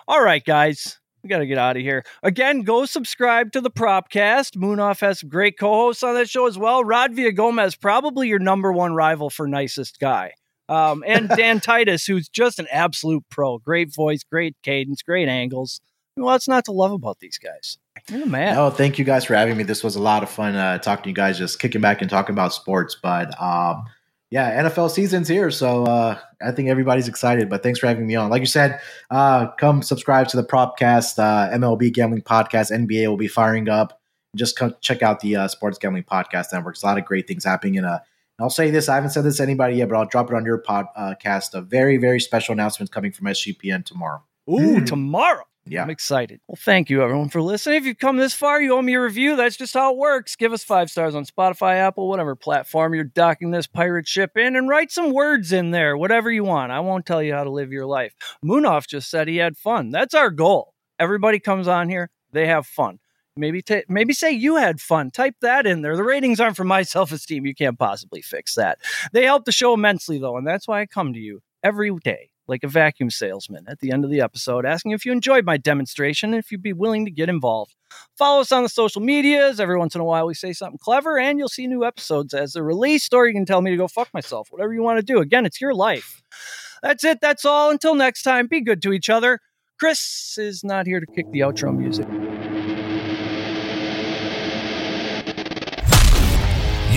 All right, guys. We got to get out of here. Again, go subscribe to the Propcast. Munaf has some great co hosts on that show as well. Rod Villa Gomez, probably your number one rival for nicest guy. Um, and Dan Titus, who's just an absolute pro. Great voice, great cadence, great angles. What's not to love about these guys? You're man. Oh, thank you guys for having me. This was a lot of fun uh, talking to you guys, just kicking back and talking about sports. But um, yeah, NFL season's here, so uh, I think everybody's excited. But thanks for having me on. Like you said, uh, come subscribe to the Propcast, uh, MLB Gambling Podcast. NBA will be firing up. Just come check out the uh, Sports Gambling Podcast Network. There's a lot of great things happening. In a, I'll say this: I haven't said this to anybody yet, but I'll drop it on your podcast. A very, very special announcement coming from SGPN tomorrow. Ooh, Hmm. tomorrow. Yeah. I'm excited. Well, thank you everyone for listening. If you've come this far, you owe me a review. That's just how it works. Give us five stars on Spotify, Apple, whatever platform you're docking this pirate ship in, and write some words in there, whatever you want. I won't tell you how to live your life. Munaf just said he had fun. That's our goal. Everybody comes on here, they have fun. Maybe ta maybe say you had fun. Type that in there. The ratings aren't for my self esteem. You can't possibly fix that. They help the show immensely though, and that's why I come to you every day like a vacuum salesman at the end of the episode, asking if you enjoyed my demonstration and if you'd be willing to get involved. Follow us on the social medias. Every once in a while, we say something clever, and you'll see new episodes as they're released, or you can tell me to go fuck myself. Whatever you want to do. Again, it's your life. That's it. That's all. Until next time, be good to each other. Chris is not here to kick the outro music.